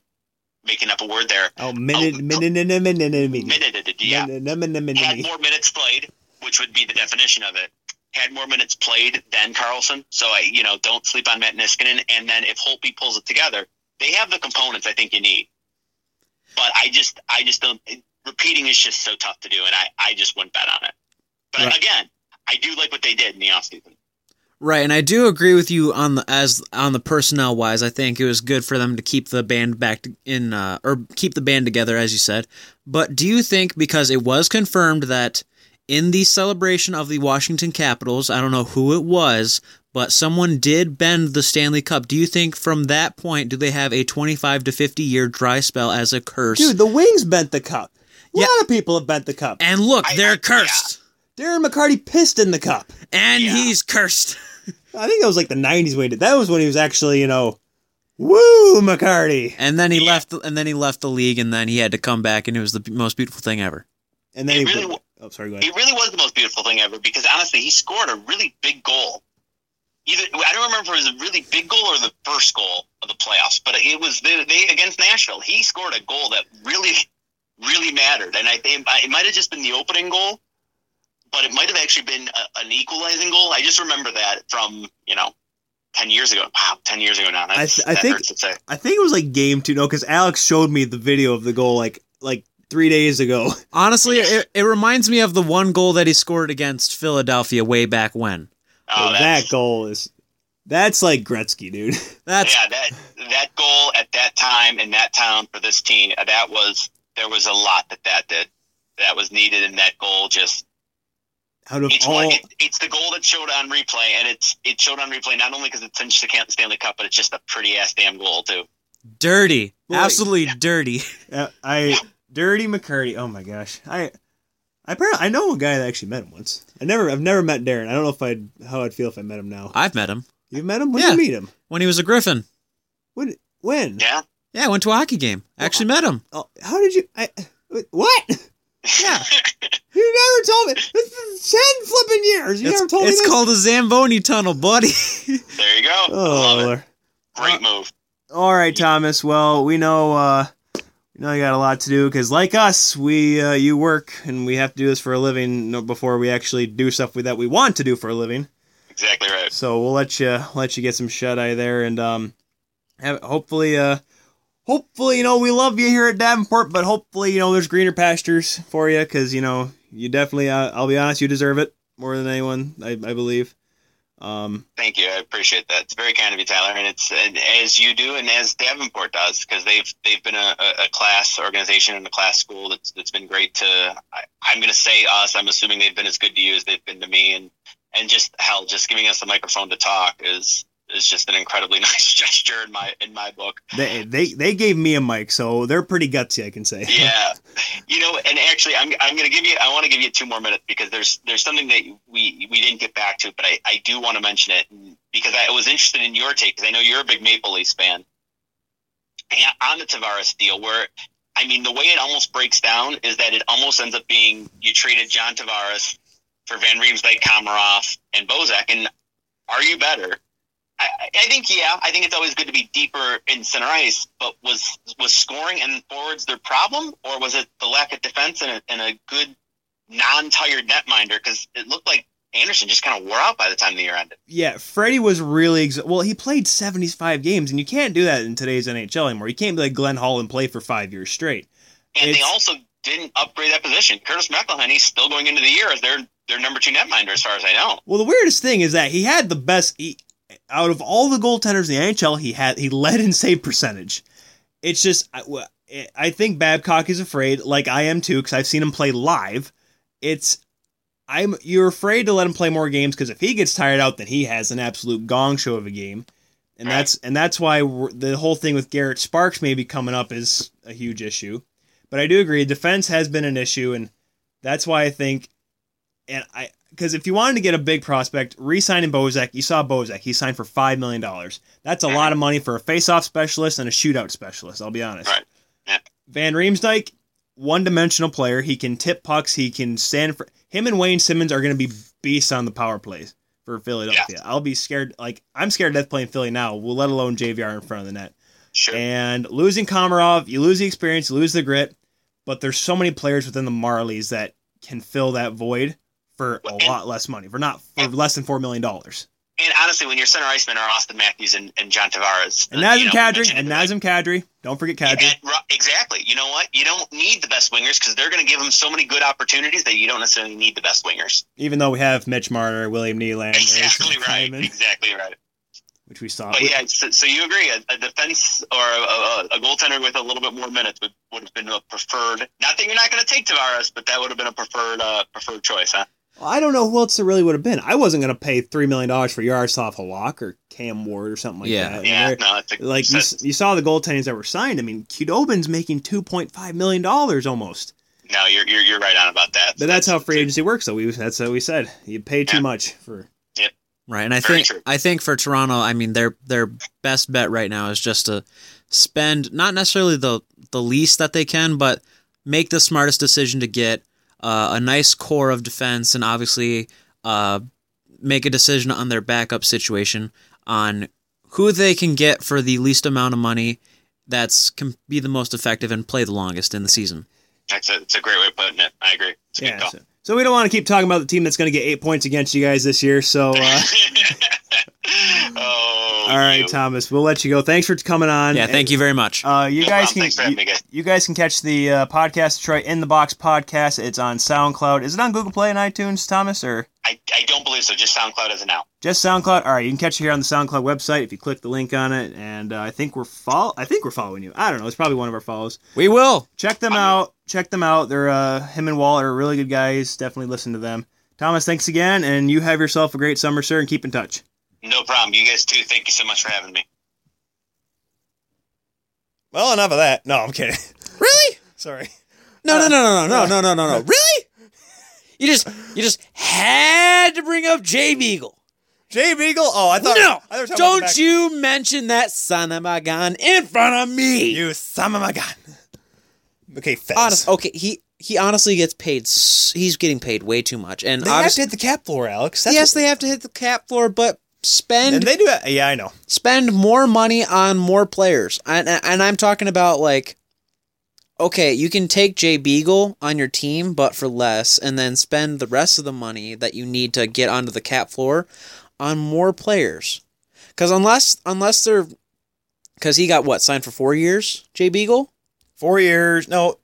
making up a word there. Oh, minute, Oh, minute, minute, minute, minute, Minuted, yeah. minute, Had minute. more minutes played, which would be the definition of it. Had more minutes played than Carlson. So I, you know, don't sleep on Matt Niskanen. And then if Holtby pulls it together, they have the components I think you need. But I just, I just don't. Repeating is just so tough to do, and I, I just wouldn't bet on it. But Right. again, I do like what they did in the offseason. Right, and I do agree with you on the as on the personnel wise. I think it was good for them to keep the band back in uh, or keep the band together, as you said. But do you think because it was confirmed that in the celebration of the Washington Capitals, I don't know who it was, but someone did bend the Stanley Cup. Do you think from that point do they have a twenty five to fifty year dry spell as a curse? Dude, the Wings bent the cup. A Yeah. lot of people have bent the cup. and look, I- they're I- cursed, Darren McCarty pissed in the cup. and Yeah. he's cursed. I think that was like the '90s when he did. That was when he was actually, you know, woo McCarty. And then he Yeah. left, and then he left the league, and then he had to come back, and it was the most beautiful thing ever. And then It he. really put- wa- oh, sorry. Go ahead. It really was the most beautiful thing ever because honestly, he scored a really big goal. Either I don't remember if it was a really big goal or the first goal of the playoffs, but it was they, they against Nashville. He scored a goal that really, really mattered, and I think it might have just been the opening goal, but it might have actually been a, an equalizing goal. I just remember that from you know. Ten years ago, wow! Ten years ago now. I think- hurts to say. I think it was like game two. No, because Alex showed me the video of the goal like like three days ago. Honestly, it, it reminds me of the one goal that he scored against Philadelphia way back when. Oh, that goal is. That's like Gretzky, dude. That's yeah, that that goal at that time in that town for this team, uh, that was there was a lot that that did. That was needed, and that goal just Out of it's all, one, it, it's the goal that showed on replay, and it's it showed on replay not only because it cinched the Stanley Cup, but it's just a pretty ass damn goal too. dirty, Boy. absolutely dirty. uh, I dirty McCurdy. Oh my gosh, I. I apparently I know a guy that actually met him once. I never I've never met Darren. I don't know if I'd how I'd feel if I met him now. I've met him You've met him? When Yeah. did you meet him? when he was a Griffin. When? When? Yeah, Yeah, I went to a hockey game. Actually met him. Oh, how did you? I what? Yeah, You never told me. This is ten flipping years. You it's, never told me it's this. called the Zamboni Tunnel, buddy. there you go. Oh, Love it. Lord. Great move. all right, Thomas. Well, we know. uh we know you got a lot to do because, like us, we uh, you work and we have to do this for a living before we actually do stuff we, that we want to do for a living. Exactly right. right. So we'll let you let you get some shut eye there, and um, have, hopefully, uh, hopefully, you know, we love you here at Davenport, but hopefully, you know, there's greener pastures for you because you know you definitely. Uh, I'll be honest, you deserve it more than anyone, I, I believe. Um, Thank you. I appreciate that. It's very kind of you, Tyler, and it's and as you do, and as Davenport does, because they've they've been a, a class organization and a class school that's that's been great to. I, I'm going to say us. I'm assuming they've been as good to you as they've been to me, and and just hell, just giving us the microphone to talk is is just an incredibly nice gesture in my in my book. they they they gave me a mic, so they're pretty gutsy, I can say. Yeah, you know, and actually, I'm I'm going to give you. I want to give you two more minutes because there's there's something that we we didn't get back to, but I I do want to mention it because I was interested in your take because I know you're a big Maple Leafs fan. And on the Tavares deal, where I mean, the way it almost breaks down is that it almost ends up being you traded John Tavares for Van Riemsdyk, Komarov, and Bozak, and are you better? I, I think yeah. I think it's always good to be deeper in center ice, but was was scoring and forwards their problem, or was it the lack of defense and a, and a good non-tired netminder? Because it looked like Andersen just kind of wore out by the time the year ended. Yeah, Freddie was really ex- well. He played seventy five games, and you can't do that in today's NHL anymore. You can't be like Glenn Hall and play for five years straight. And they also didn't upgrade that position. Curtis McElhinney's still going into the year as their their number two netminder, as far as I know. Well, the weirdest thing is that he had the best he, out of all the goaltenders in the NHL. He had he led in save percentage. It's just I, I think Babcock is afraid, like I am too, because I've seen him play live. It's I'm you're afraid to let him play more games because if he gets tired out, then he has an absolute gong show of a game, and that's and that's why we're, the whole thing with Garrett Sparks maybe coming up is a huge issue. But I do agree, defense has been an issue, and that's why I think, and I because if you wanted to get a big prospect, re-signing Bozak, you saw Bozak, he signed for five million dollars. That's a lot of money for a face-off specialist and a shootout specialist. I'll be honest. Right. Yeah. Van Riemsdyk, one-dimensional player. He can tip pucks. He can stand for. Him and Wayne Simmonds are going to be beasts on the power plays for Philadelphia. I'll be scared. Like I'm scared to death playing Philly now. Well, let alone JVR in front of the net. Sure. And losing Komarov, you lose the experience, you lose the grit, but there's so many players within the Marlies that can fill that void for a and- lot less money, for not for less than four million dollars. and honestly, when your center icemen are Auston Matthews and, and John Tavares, And Nazem you know, Kadri, and Nazem Kadri. Don't forget Kadri. Exactly. You know what? You don't need the best wingers because they're going to give them so many good opportunities that you don't necessarily need the best wingers. Even though we have Mitch Marner, William Nylander, Exactly right. Hyman, Exactly right. which we saw. But yeah, so, so you agree? A, a defense or a, a, a goaltender with a little bit more minutes would, would have been a preferred. Not that you're not going to take Tavares, but that would have been a preferred uh, preferred choice, huh? Well, I don't know who else it really would have been. I wasn't going to pay three million dollars for Yaroslav Halak or Cam Ward or something like Yeah. that. I Yeah, they're- no, it's a, like you, that's- you saw the goaltenders that were signed. I mean, Khudobin's making two point five million dollars almost. no, you're, you're you're right on about that. But that's how free agency works, though. We that's what we said. You pay too Yeah. much for. Right, and I Very think true. I think for Toronto, I mean their their best bet right now is just to spend not necessarily the the least that they can, but make the smartest decision to get uh, a nice core of defense, and obviously uh, make a decision on their backup situation on who they can get for the least amount of money that's can be the most effective and play the longest in the season. That's a, it's a great way of putting it. I agree. It's a good Yeah. call. So, so we don't want to keep talking about the team that's going to get eight points against you guys this year. So, uh, oh, all right, you. Thomas, we'll let you go. Thanks for coming on. Yeah, thank you very much. Uh, you No guys problem. can Thanks for having you, me, guys. you guys can catch the uh, podcast Detroit in the Box podcast. It's on SoundCloud. Is it on Google Play and iTunes, Thomas, or I, I don't believe so. Just SoundCloud as of now. just SoundCloud? All right, you can catch it here on the SoundCloud website if you click the link on it. And uh, I think we're follow. I think we're following you. I don't know. It's probably one of our follows. we will. Check them I'm- out. Check them out. They're uh, him and Wall are really good guys. Definitely listen to them. Thomas, thanks again, and you have yourself a great summer, sir, and keep in touch. No problem. You guys too. Thank you so much for having me. Well, enough of that. No, I'm kidding. Really? Sorry. Uh, no, no, no, no, no, no, no, no, no. Really? You just you just had to bring up Jay Beagle. Jay Beagle. Oh, I thought. No, I thought we were talking about the don't back- you mention that son of a gun in front of me. You son of a gun. Okay, Fez. Honest, okay, he he honestly gets paid. s- He's getting paid way too much, and They have to hit the cap floor, Alex. That's yes, what- they have to hit the cap floor, but spend and they do. Yeah, I know. spend more money on more players. And, and I'm talking about like, okay, you can take Jay Beagle on your team, but for less, and then spend the rest of the money that you need to get onto the cap floor on more players. Because unless unless they're because he got what signed for four years, Jay Beagle Four years, no,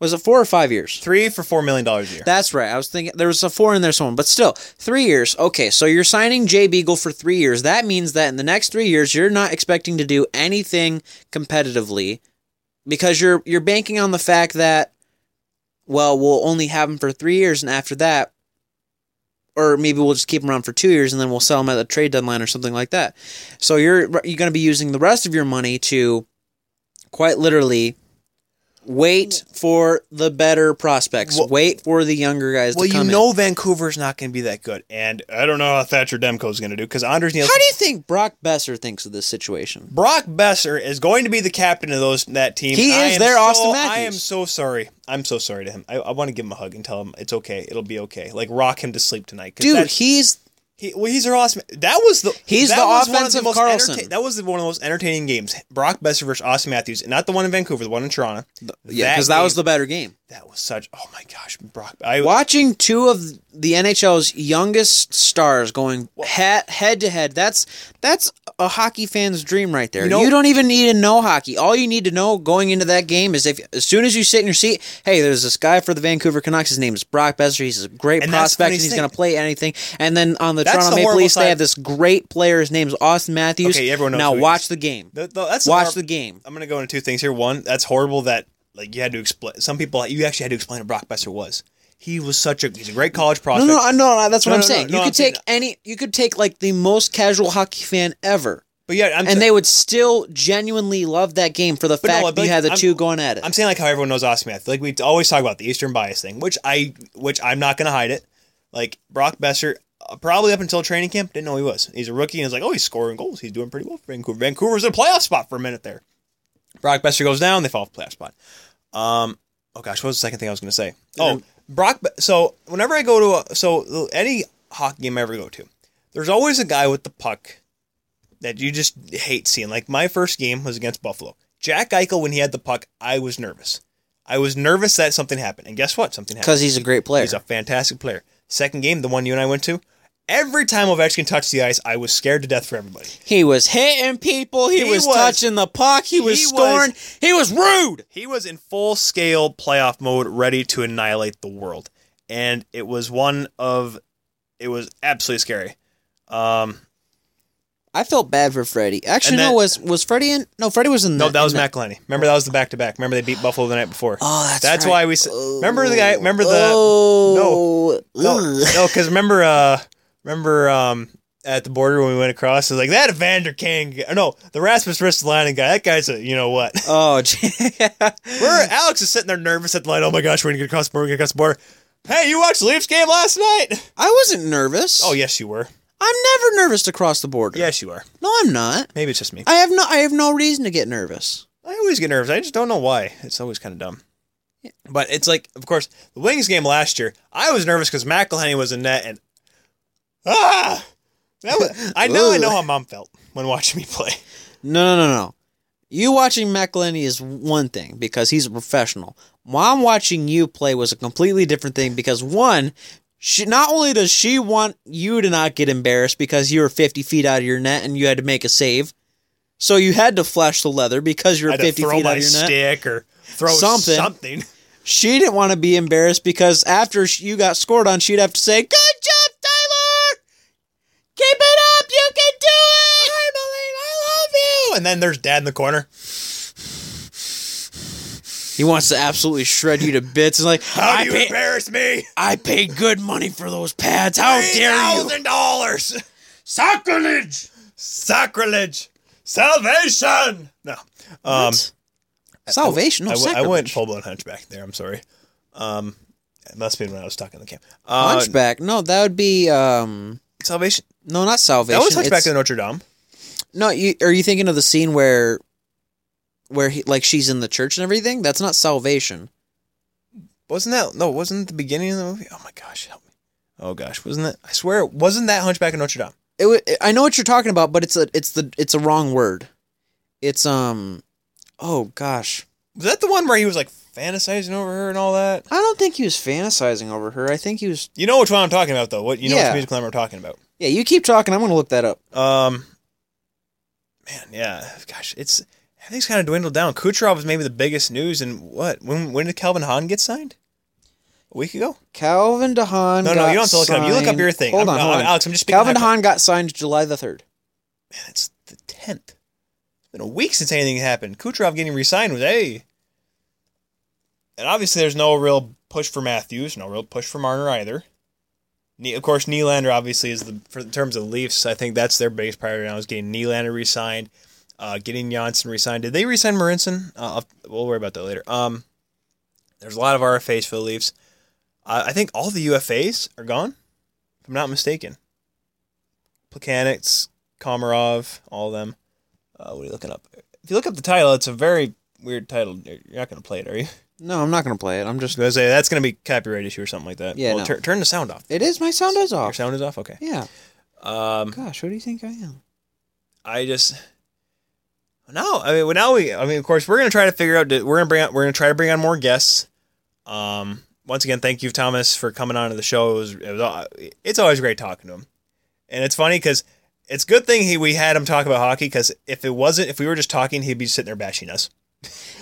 was it four or five years? three for four million dollars a year. That's right. I was thinking there was a four in there somewhere, but still three years. Okay, so you're signing Jay Beagle for three years. That means that in the next three years, you're not expecting to do anything competitively because you're you're banking on the fact that well, we'll only have him for three years, and after that, or maybe we'll just keep him around for two years, and then we'll sell him at the trade deadline or something like that. So you're you're going to be using the rest of your money to quite literally wait for the better prospects. Well- wait for the younger guys well, you know Vancouver's not going to be that good, and I don't know how Thatcher Demko's going to do because Anders in. Nilsson. How do you think Brock Boeser thinks of this situation? Brock Boeser is going to be the captain of those that team. He I is their so, Austin I am so sorry. I'm so sorry to him. I, I want to give him a hug and tell him it's okay. It'll be okay. Like rock him to sleep tonight, Dude, he's He, well, he's awesome. That was the. He's the one of offensive most Carlson. entertain- That was one of the most entertaining games. Brock Boeser versus Auston Matthews, not the one in Vancouver, the one in Toronto. yeah, because that, was the better game. That was such. Oh my gosh, Brock. I Watching two of the NHL's youngest stars going head head to head, that's that's a hockey fan's dream right there. You You, don't even need to know hockey. All you need to know going into that game is if as soon as you sit in your seat, hey, there's this guy for the Vancouver Canucks. His name is Brock Boeser. He's a great And prospect, and he's going to play anything. And then on the That's Toronto the Maple Leafs, they have this great player. His name's Auston Matthews. Okay, everyone knows now watch is. the game. The, the, that's the Watch hor- the game. I'm gonna go into two things here. One, that's horrible that like you had to explain. Some people you actually had to explain who Brock Boeser was. He was such a he's a great college No, prospect. no, no, no, that's what No, I'm no, no, saying. no, you I'm could saying- take any, you could take like the most casual hockey fan ever, But yeah, I'm and they would still genuinely love that game for the no, fact but that you like, had the I'm- two going at it. I'm saying like how everyone knows Matthews. Like we always talk about the Eastern bias thing, which I which I'm not gonna hide it. Like Brock Boeser, uh, probably up until training camp, didn't know who he was. He's a rookie and it's like, oh, he's scoring goals. He's doing pretty well for Vancouver. Vancouver's in a playoff spot for a minute there. Brock Boeser goes down, they fall off the playoff spot. Um, oh gosh, what was the second thing I was gonna say? Oh, Brock. So whenever I go to a, so any hockey game I ever go to, there's always a guy with the puck that you just hate seeing. Like my first game was against Buffalo. Jack Eichel, when he had the puck, I was nervous. I was nervous that something happened. And guess what? Something happened. because he's a great player. He's a fantastic player. Second game, the one you and I went to, every time Ovechkin touched the ice, I was scared to death for everybody. he was hitting people. He, He was, was- touching the puck. He was he was- scoring. he was rude. He was in full scale playoff mode, ready to annihilate the world. And it was one of, it was absolutely scary. Um, I felt bad for Freddie. Actually, And no, was was Freddie in? No, Freddie was in. no, that was the- Remember that was the back to back. Remember they beat Buffalo the night before. Oh, that's That's right. why we. Remember the guy. Remember the. Oh, No, no, because remember, uh, remember, um, at the border when we went across, it was like that Evander Kane. No, the Rasmus Ristolainen guy. That guy's a, you know what? Oh, gee. Where Alex is sitting there nervous at the line. Oh my gosh, we're gonna get across the border. We're gonna get across the border. Hey, you watched the Leafs game last night? I wasn't nervous. Oh yes, you were. I'm never nervous to cross the border. Yes, you are. No, I'm not. Maybe it's just me. I have no. I have no reason to get nervous. I always get nervous. I just don't know why. It's always kind of dumb. Yeah. But it's like, of course, the Wings game last year. I was nervous because McElhinney was in net, and ah, that was. I know. I know how mom felt when watching me play. No, no, no, no. You watching McElhinney is one thing because he's a professional. Mom watching you play was a completely different thing because one, she not only does she want you to not get embarrassed because you were 50 feet out of your net and you had to make a save, so you had to flash the leather because you I were had to 50 feet out of your net. stick or throw Something. something. She didn't want to be embarrassed because after you got scored on, she'd have to say, "Good job, Tyler! Keep it up! You can do it! I believe I love you!" And then there's Dad in the corner. He wants to absolutely shred you to bits. It's like, How I, do you pay- embarrass me? I paid good money for those pads. How dare you? thousand dollars. Sacrilege! Sacrilege. Salvation. No. Um, Salvation? No, I, w- I sacrilege. went full blown hunchback there. I'm sorry. Um, it must have been when I was talking to the camp. Uh, Hunchback? No, that would be um. Salvation. No, not salvation. That was Hunchback in Notre Dame. No, you, are you thinking of the scene where, where he like she's in the church and everything? That's not salvation. Wasn't that no? Wasn't it the beginning of the movie? Oh my gosh, help me! Oh gosh, wasn't that? I swear, wasn't that Hunchback of Notre Dame? It, wa- I know what you're talking about, but it's a it's the it's a wrong word. It's um. Oh gosh, Was that the one where he was like fantasizing over her and all that? I don't think he was fantasizing over her. I think he was. You know which one I'm talking about, though. What you know Yeah. which musical number I'm talking about? Yeah, you keep talking. I'm going to look that up. Um, man, yeah, gosh, it's everything's kind of dwindled down. Kucherov was maybe the biggest news, and what? When when did Calvin Hahn get signed? A week ago? Calvin DeHaan. No, no, you don't have to look it up. You look up your thing. Hold I'm- on, hold on. Alex, I'm just speaking Calvin DeHaan got signed July the third. Man, it's the tenth. It's been a week since anything happened. Kucherov getting re-signed was hey, and obviously there's no real push for Matthews, no real push for Marner either. Of course, Nylander obviously is the for in terms of the Leafs. I think that's their biggest priority now is getting Nylander re-signed, uh, getting Janssen re-signed. Did they re-sign Marinson? Uh, we'll worry about that later. Um, there's a lot of RFAs for the Leafs. I think all the UFAs are gone, if I'm not mistaken. Plekanec, Komarov, all of them. Uh, what are you looking up? If you look up the title, it's a very weird title. You're not going to play it, are you? No, I'm not going to play it. I'm just. I was gonna say that's gonna be copyright issue or something like that. Yeah, Well, no. tur- turn the sound off. It is. My sound is Your off. sound is off. Okay. Yeah. Um, Gosh, what do you think I am? I just no. I mean, well, now we. I mean, of course, we're gonna try to figure out. We're gonna bring. Out, we're gonna try to bring on more guests. Um, once again, thank you, Thomas, for coming on to the show. It was, it was. al- It's always great talking to him, and it's funny because it's a good thing he we had him talk about hockey because if it wasn't, if we were just talking, he'd be sitting there bashing us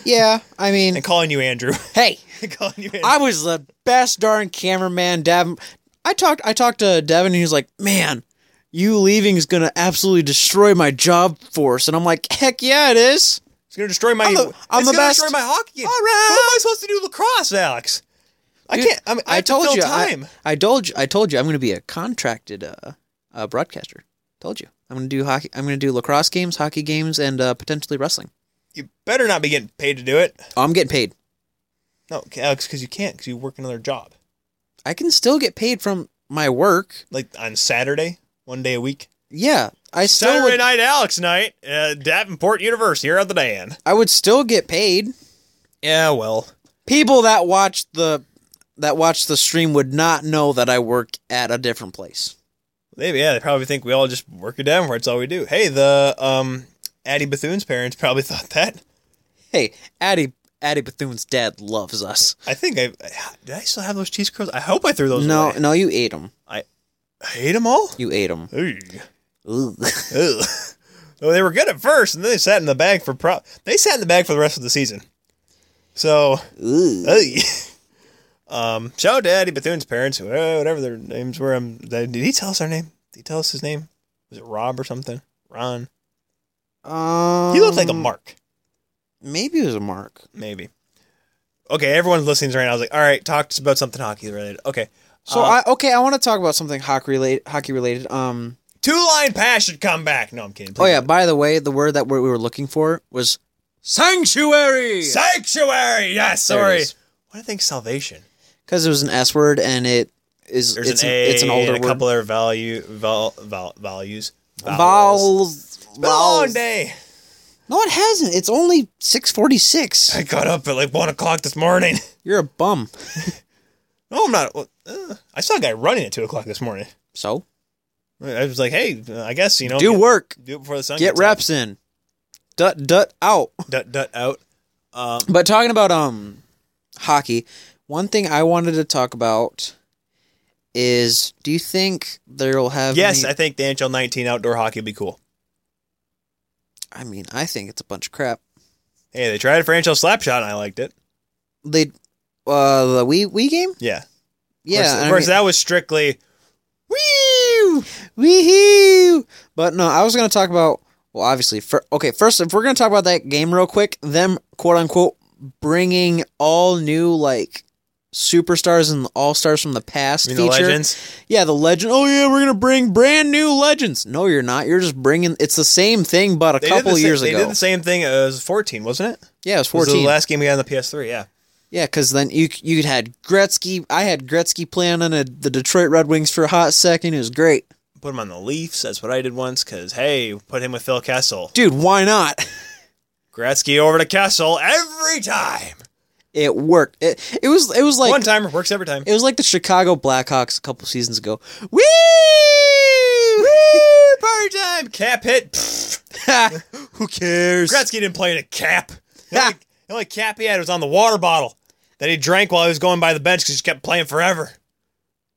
Yeah, I mean, and calling you Andrew. hey, calling you Andrew. I was the best darn cameraman, Devin. I talked. I talked to Devin, and he was like, "Man, you leaving is gonna absolutely destroy my job force." And I'm like, "Heck yeah, it is." It's gonna destroy my. I'm the- I'm the gonna best. destroy my hockey game. All right. am I supposed to do lacrosse, Alex? I can't. I, mean, I, I to told fill you. time. I, I told you. I told you. I'm going to be a contracted uh, uh, broadcaster. Told you. I'm going to do hockey. I'm going to do lacrosse games, hockey games, and uh, potentially wrestling. You better not be getting paid to do it. I'm getting paid. No, Alex, because you can't, because you work another job. I can still get paid from my work. Like on Saturday, one day a week. Yeah, I still Saturday would, night, Alex night, uh, Davenport University here at the Dan. I would still get paid. Yeah, well, People that watch the that watch the stream would not know that I work at a different place. maybe yeah, they probably think we all just work at Davenport. That's all we do. Hey, the um, Addie Bethune's parents probably thought that. Hey, Addie Addie Bethune's dad loves us. I think I did. I still have those cheese curls. I hope I threw those. No, away. no, you ate them. I ate them all. You ate them. Ugh. well, they were good at first, and then they sat in the bag for pro. They sat in the bag for the rest of the season. So, um, shout out to Addie Bethune's parents, whatever their names were. Um, did he tell us our name? Did he tell us his name? Was it Rob or something? Ron. Um, He looked like a Mark, Maybe it was a mark. maybe. Okay, everyone's listening right now. I was like, all right, talk about something hockey related. Okay, So Uh, I okay, I want to talk about something hockey related. Hockey related. Um. two line pass should come back. No, I'm kidding. Oh yeah. By the way, the word that we we were looking for was sanctuary. sanctuary. Yes, sorry. What do I think? Salvation. Because it was an S word and it is There's it's an an, A it's an older a word. couple of value val, val, values. Vowels. Vowels. It's been a long day. No, it hasn't. It's only six forty six. I got up at like one o'clock this morning. You're a bum. No, I'm not. Uh, I saw a guy running at two o'clock this morning. So I was like, hey, I guess you know, do work. do it before the sun Get reps in. Dut dut out. Dut dut out. Um, But talking about um hockey, one thing I wanted to talk about is do you think there'll have yes, any- I think the NHL 19 outdoor hockey would be cool. I mean, I think it's a bunch of crap. Hey, they tried for NHL Slapshot, and I liked it. They uh the Wii Wii game? Yeah, Yeah, Of course, of I mean- that was strictly. Woo! Weehoo! But no, I was gonna talk about well, obviously, for, okay. First, if we're gonna talk about that game real quick, them quote unquote bringing all new like superstars and all stars from the past mean, the legends. Yeah, the legend. Oh yeah, we're gonna bring brand new legends. No, you're not. You're just bringing. It's the same thing, but a They couple years they ago. did the same thing as 14, wasn't it? yeah, it was It was the last game we had on the PS3. Yeah. Yeah, because then you you had Gretzky. I had Gretzky playing on a, the Detroit Red Wings for a hot second. It was great, Put him on the Leafs. That's what I did once. Cause hey, put him with Phil Kessel. dude. Why not? Gretzky over to Kessel every time. It worked. It it was it was like One timer works every time. it was like the Chicago Blackhawks a couple seasons ago. Woo! Woo! Party time. Cap hit. Who cares? Gretzky didn't play in a cap. The only, the only cap he had was on the water bottle that he drank while he was going by the bench because he kept playing forever.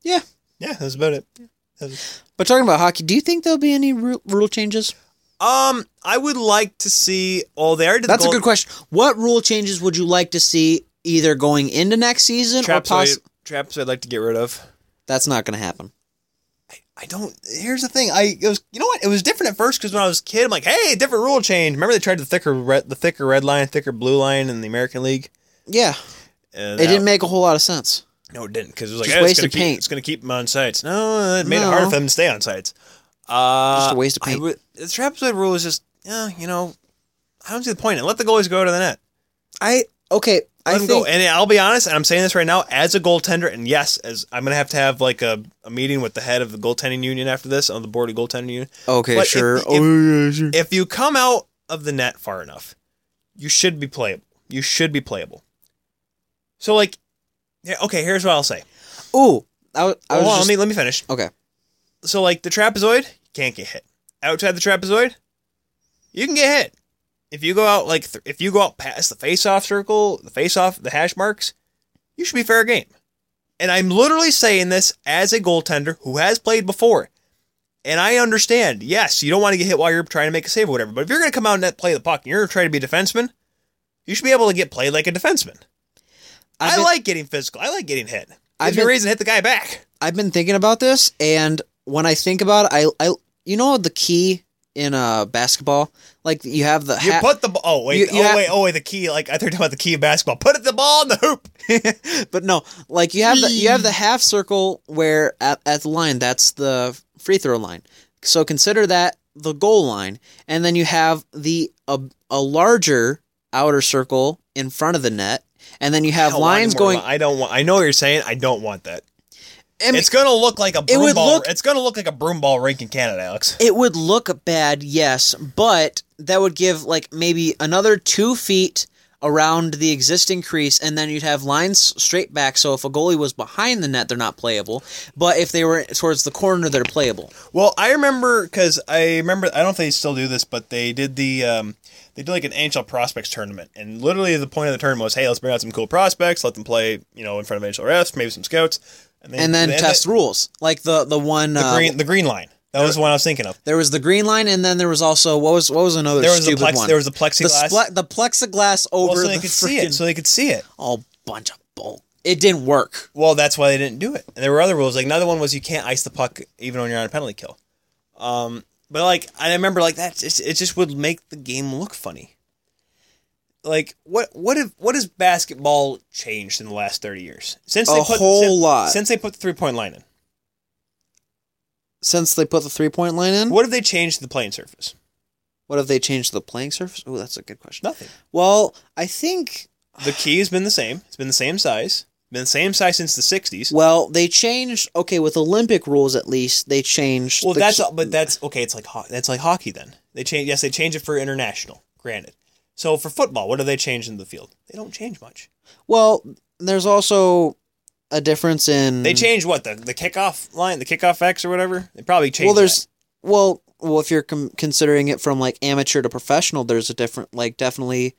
Yeah. Yeah, that's about it. But talking about hockey, do you think there'll be any rule changes? Um, I would like to see. Oh, they already did. the That's a good question. What rule changes would you like to see either going into next season or Traps, poss- I, traps I'd like to get rid of. That's not going to happen. I don't. Here's the thing. I it was. You know what? It was different at first because when I was a kid, I'm like, hey, different rule change. Remember they tried the thicker red, the thicker red line, thicker blue line in the American League. Yeah, And it didn't make a whole lot of sense. No, it didn't because it was like hey, it's gonna keep, paint. It's going to keep them on sites. No, it made it No. harder for them to stay on sites. Uh, Just a waste of paint. would- the trapezoid rule is just, yeah, you know, I don't see the point in it. Let the goalies go to the net. I okay. Let I them think go. And I'll be honest, and I'm saying this right now as a goaltender, and yes, as I'm going to have to have like a, a meeting with the head of the goaltending union after this on the board of goaltending union. okay, But sure. if- oh yeah, sure. If you come out of the net far enough, you should be playable. You should be playable. So like, yeah, okay. Here's what I'll say. Ooh, I, w- I Hold was on, just, let me let me finish. okay. So like the trapezoid, you can't get hit. Outside the trapezoid, you can get hit. If you go out like th- if you go out past the face-off circle, the face-off, the hash marks, you should be fair game. And I'm literally saying this as a goaltender who has played before. And I understand, yes, you don't want to get hit while you're trying to make a save or whatever. But if you're going to come out and play the puck and you're trying to be a defenseman, you should be able to get played like a defenseman. I've I been, like getting physical. I like getting hit. I've been- reason to hit the guy back. I've been thinking about this, and when I think about it, I I you know the key in uh basketball, like you have the You ha- put the oh wait You- you oh have- wait oh wait the key like I thought you were talking about the key of basketball. Put it the ball in the hoop. but no, like you have the you have the half circle where at, at the line that's the free throw line. So consider that the goal line, and then you have the a, a larger outer circle in front of the net, and then you have I don't want lines going. I don't want. I know what you're saying. I don't want that. I mean, it's gonna look like a broom would ball. look- it's gonna look like a broom ball rink in Canada, Alex. it would look bad, yes, but that would give like maybe another two feet around the existing crease, and then you'd have lines straight back. So if a goalie was behind the net, they're not playable. But if they were towards the corner, they're playable. Well, I remember because I remember. I don't know if they still do this, but they did the. Um, they did like an NHL prospects tournament, and literally the point of the tournament was, hey, let's bring out some cool prospects, let them play, you know, in front of NHL refs, maybe some scouts, and and then test rules like the the one the uh, green the green line. That was the one I was thinking of. there was the green line and then there was also what was what was another There was the stupid plex, one there was the the, plexiglass. sple- the plexiglass over well, so they the could see it. So they could see it. oh bunch of bull it didn't work Well, that's why they didn't do it. And there were other rules. Like another one was you can't ice the puck even when you're on a penalty kill. Um, but like I remember, like that, it just would make the game look funny. Like what what if what has basketball changed in the last thirty years since A they put whole since, lot. since they put the three point line in? since they put the three point line in What have they changed the playing surface? what have they changed the playing surface oh that's a good question Nothing. well I think The key has been the same. It's been the same size. Been the same size since the '60s. well they changed okay with Olympic rules at least they changed Well, the that's key- but that's okay. It's like ho- that's like hockey. Then they change. Yes, they change it for international. Granted. So for football, what do they change in the field? They don't change much. well there's also a difference in They change what the the kickoff line, the kickoff X or whatever. They probably change. well there's that. well well if you're com- considering it from like amateur to professional there's a different like definitely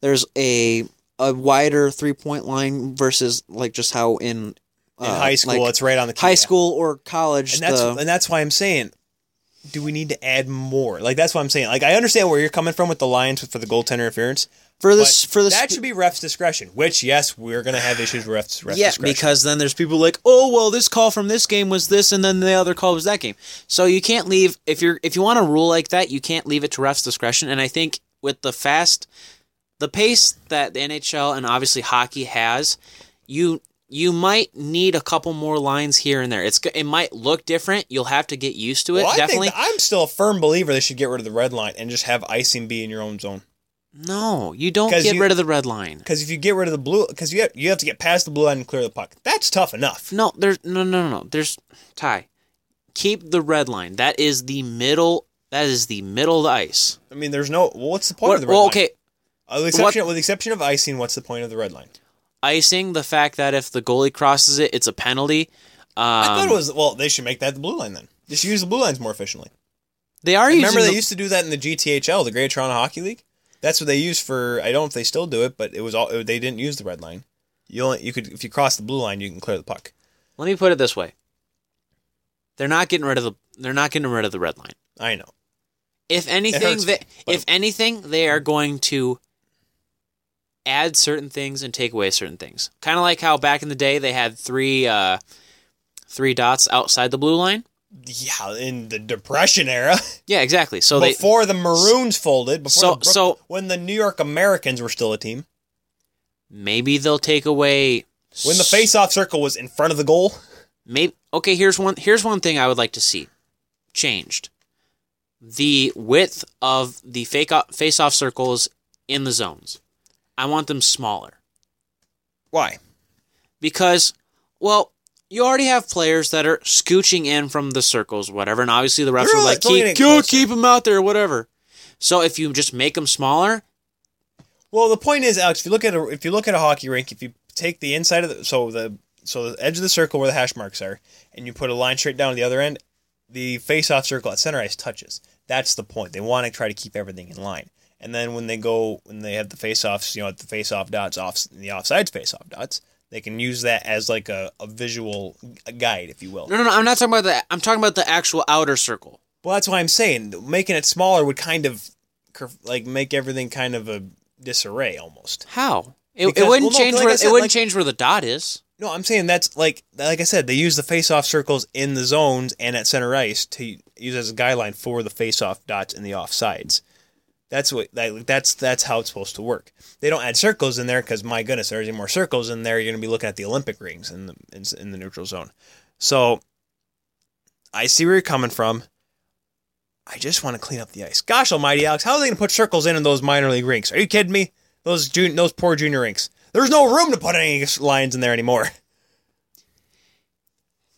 there's a a wider three point line versus like just how in in uh, high school. like, it's right on the key. high school or college and that's the, and that's why I'm saying. Do we need to add more? Like that's what I'm saying. Like I understand where you're coming from with the Lions for the goaltender interference. for this for this that should be refs' discretion. Which yes, we're gonna have issues with refs. refs yeah discretion. because then there's people like oh well this call from this game was this and then the other call was that game so you can't leave if you're if you want a rule like that you can't leave it to refs discretion and i think with the fast the pace that the nhl and obviously hockey has you you might need a couple more lines here and there it's it might look different you'll have to get used to it Well, I definitely think I'm still a firm believer they should get rid of the red line and just have icing be in your own zone. no you don't get you- rid of the red line Because if you get rid of the blue, because you have, you have to get past the blue line and clear the puck. That's tough enough. no there's no no no no there's ty keep the red line that is the middle that is the middle of the ice I mean, there's no. Well, what's the point What- of the red line? well, line? okay, Uh, with, the exception, with the exception of icing, what's the point of the red line? Icing the fact that if the goalie crosses it, it's a penalty. Um, I thought it was. Well, they should make that the blue line then. They should use the blue lines more efficiently. They are Remember, they the- used to do that in the GTHL, the Great Toronto Hockey League. That's what they used for. I don't know if they still do it, but it was all. They didn't use the red line. You only you could if you cross the blue line, you can clear the puck. let me put it this way: they're not getting rid of the they're not getting rid of the red line. I know. If anything, hurts they, if anything, they are going to add certain things and take away certain things. Kind of like how back in the day they had three uh, three dots outside the blue line. Yeah, in the Depression era, Yeah, exactly. So they before the Maroons folded, before So- Brook- so- when the New York Americans were still a team, maybe they'll take away when the face-off circle was in front of the goal. Maybe okay. Here's one. Here's one thing I would like to see changed: the width of the fake face-off circles in the zones. I want them smaller Why? because, well, you already have players that are scooching in from the circles, whatever, and obviously the refs They're are like, keep, closer." keep them out there, whatever. So if you just make them smaller, Well, the point is, Alex, if you look at a if you look at a hockey rink, if you take the inside of the so the so the edge of the circle where the hash marks are, and you put a line straight down to the other end, the face-off circle at center ice touches. That's the point. They want to try to keep everything in line. And then when they go when they have the face-offs, you know, at the face-off dots off the offsides face-off dots, they can use that as like a, a visual guide, if you will. no, no, no. I'm not talking about that. I'm talking about the actual outer circle. Well, that's why I'm saying making it smaller would kind of like make everything kind of a disarray almost. How? It, Because- it wouldn't well, no, change like where said, it wouldn't like- change where the dot is. No, I'm saying that's like like I said, they use the face-off circles in the zones and at center ice to use as a guideline for the face-off dots in the offsides. That's what that's that's how it's supposed to work. They don't add circles in there because my goodness, there's any more circles in there, you're going to be looking at the Olympic rings in the in, in the neutral zone. So I see where you're coming from. I just want to clean up the ice. Gosh Almighty, Alex, how are they going to put circles in in those minor league rinks? Are you kidding me? Those jun- those poor junior rinks. There's no room to put any lines in there anymore.